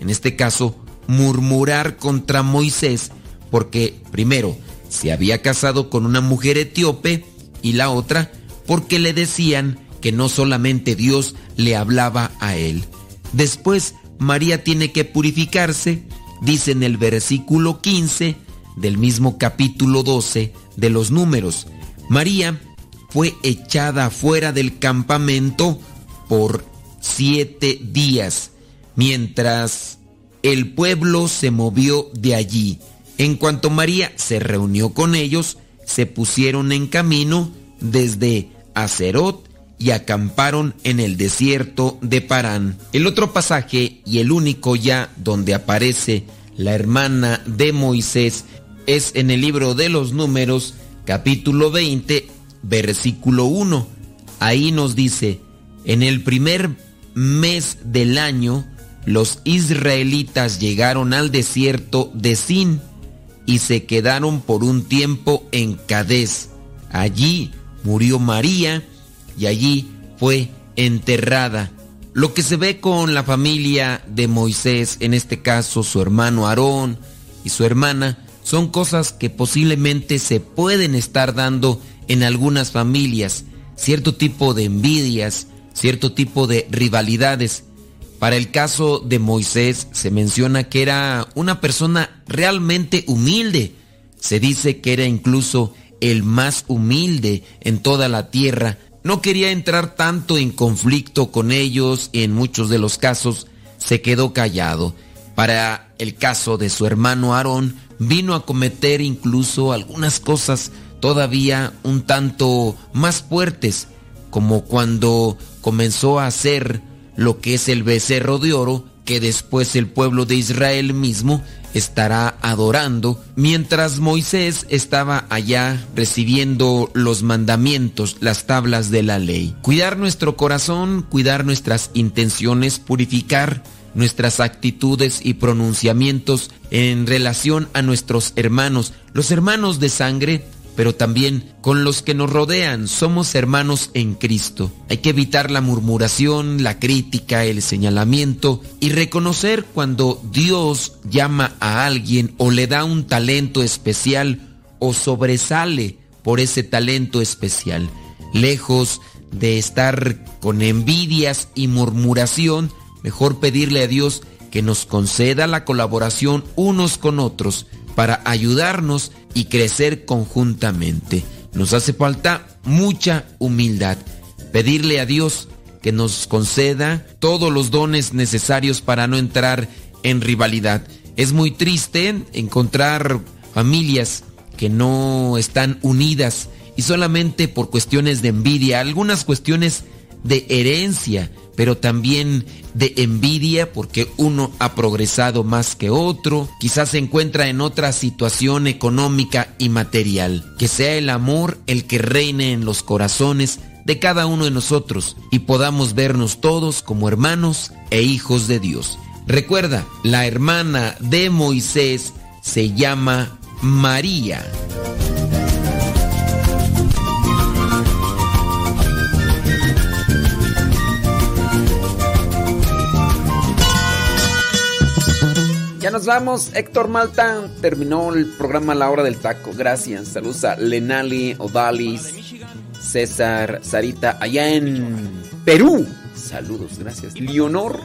En este caso, murmurar contra Moisés, porque primero se había casado con una mujer etíope y la otra porque le decían que no solamente Dios le hablaba a él. Después María tiene que purificarse dice en el versículo 15 del mismo capítulo 12 de los números. María fue echada fuera del campamento por siete días, mientras el pueblo se movió de allí. En cuanto María se reunió con ellos, se pusieron en camino desde Acerot y acamparon en el desierto de Parán. El otro pasaje y el único ya donde aparece la hermana de Moisés es en el libro de los números capítulo 20 versículo 1. Ahí nos dice, en el primer mes del año los israelitas llegaron al desierto de Sin y se quedaron por un tiempo en Cadés. Allí murió María y allí fue enterrada. Lo que se ve con la familia de Moisés, en este caso su hermano Aarón y su hermana, son cosas que posiblemente se pueden estar dando en algunas familias, cierto tipo de envidias, cierto tipo de rivalidades. Para el caso de Moisés se menciona que era una persona realmente humilde. Se dice que era incluso el más humilde en toda la tierra. No quería entrar tanto en conflicto con ellos y en muchos de los casos se quedó callado. Para el caso de su hermano Aarón, vino a cometer incluso algunas cosas todavía un tanto más fuertes, como cuando comenzó a hacer lo que es el becerro de oro que después el pueblo de Israel mismo estará adorando, mientras Moisés estaba allá recibiendo los mandamientos, las tablas de la ley. Cuidar nuestro corazón, cuidar nuestras intenciones, purificar nuestras actitudes y pronunciamientos en relación a nuestros hermanos. Los hermanos de sangre pero también con los que nos rodean. Somos hermanos en Cristo. Hay que evitar la murmuración, la crítica, el señalamiento y reconocer cuando Dios llama a alguien o le da un talento especial o sobresale por ese talento especial. Lejos de estar con envidias y murmuración, mejor pedirle a Dios que nos conceda la colaboración unos con otros para ayudarnos y crecer conjuntamente. Nos hace falta mucha humildad. Pedirle a Dios que nos conceda todos los dones necesarios para no entrar en rivalidad. Es muy triste encontrar familias que no están unidas y solamente por cuestiones de envidia, algunas cuestiones de herencia, pero también de envidia porque uno ha progresado más que otro, quizás se encuentra en otra situación económica y material. Que sea el amor el que reine en los corazones de cada uno de nosotros y podamos vernos todos como hermanos e hijos de Dios. Recuerda, la hermana de Moisés se llama María. Ya nos vamos, Héctor Malta. Terminó el programa La Hora del Taco. Gracias. Saludos a Lenali, Odalis, César, Sarita, allá en Perú. Saludos, gracias. Leonor.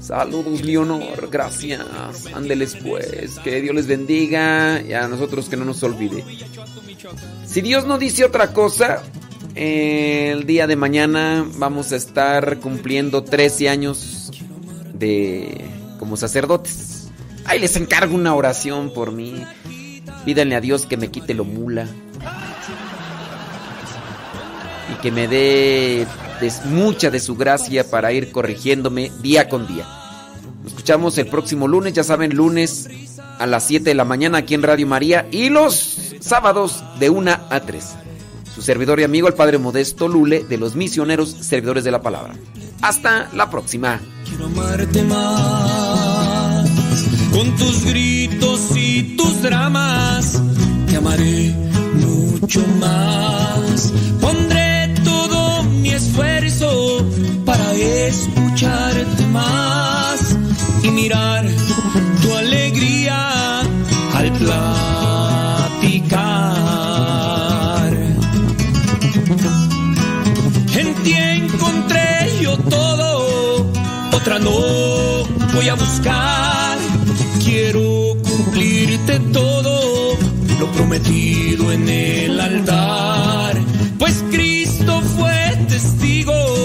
Saludos, Leonor. Gracias. Ándeles pues. Que Dios les bendiga. Y a nosotros que no nos olvide. Si Dios no dice otra cosa, el día de mañana vamos a estar cumpliendo 13 años de como sacerdotes. Ahí les encargo una oración por mí. Pídanle a Dios que me quite lo mula. Y que me dé mucha de su gracia para ir corrigiéndome día con día. Nos escuchamos el próximo lunes, ya saben, lunes a las 7 de la mañana aquí en Radio María y los sábados de 1 a 3. Su servidor y amigo el Padre Modesto Lule de los misioneros servidores de la palabra. Hasta la próxima. Quiero amarte más, con tus gritos y tus dramas, te amaré mucho más. Pondré todo mi esfuerzo para escucharte más y mirar tu alegría al platicar. no voy a buscar. Quiero cumplirte todo lo prometido en el altar.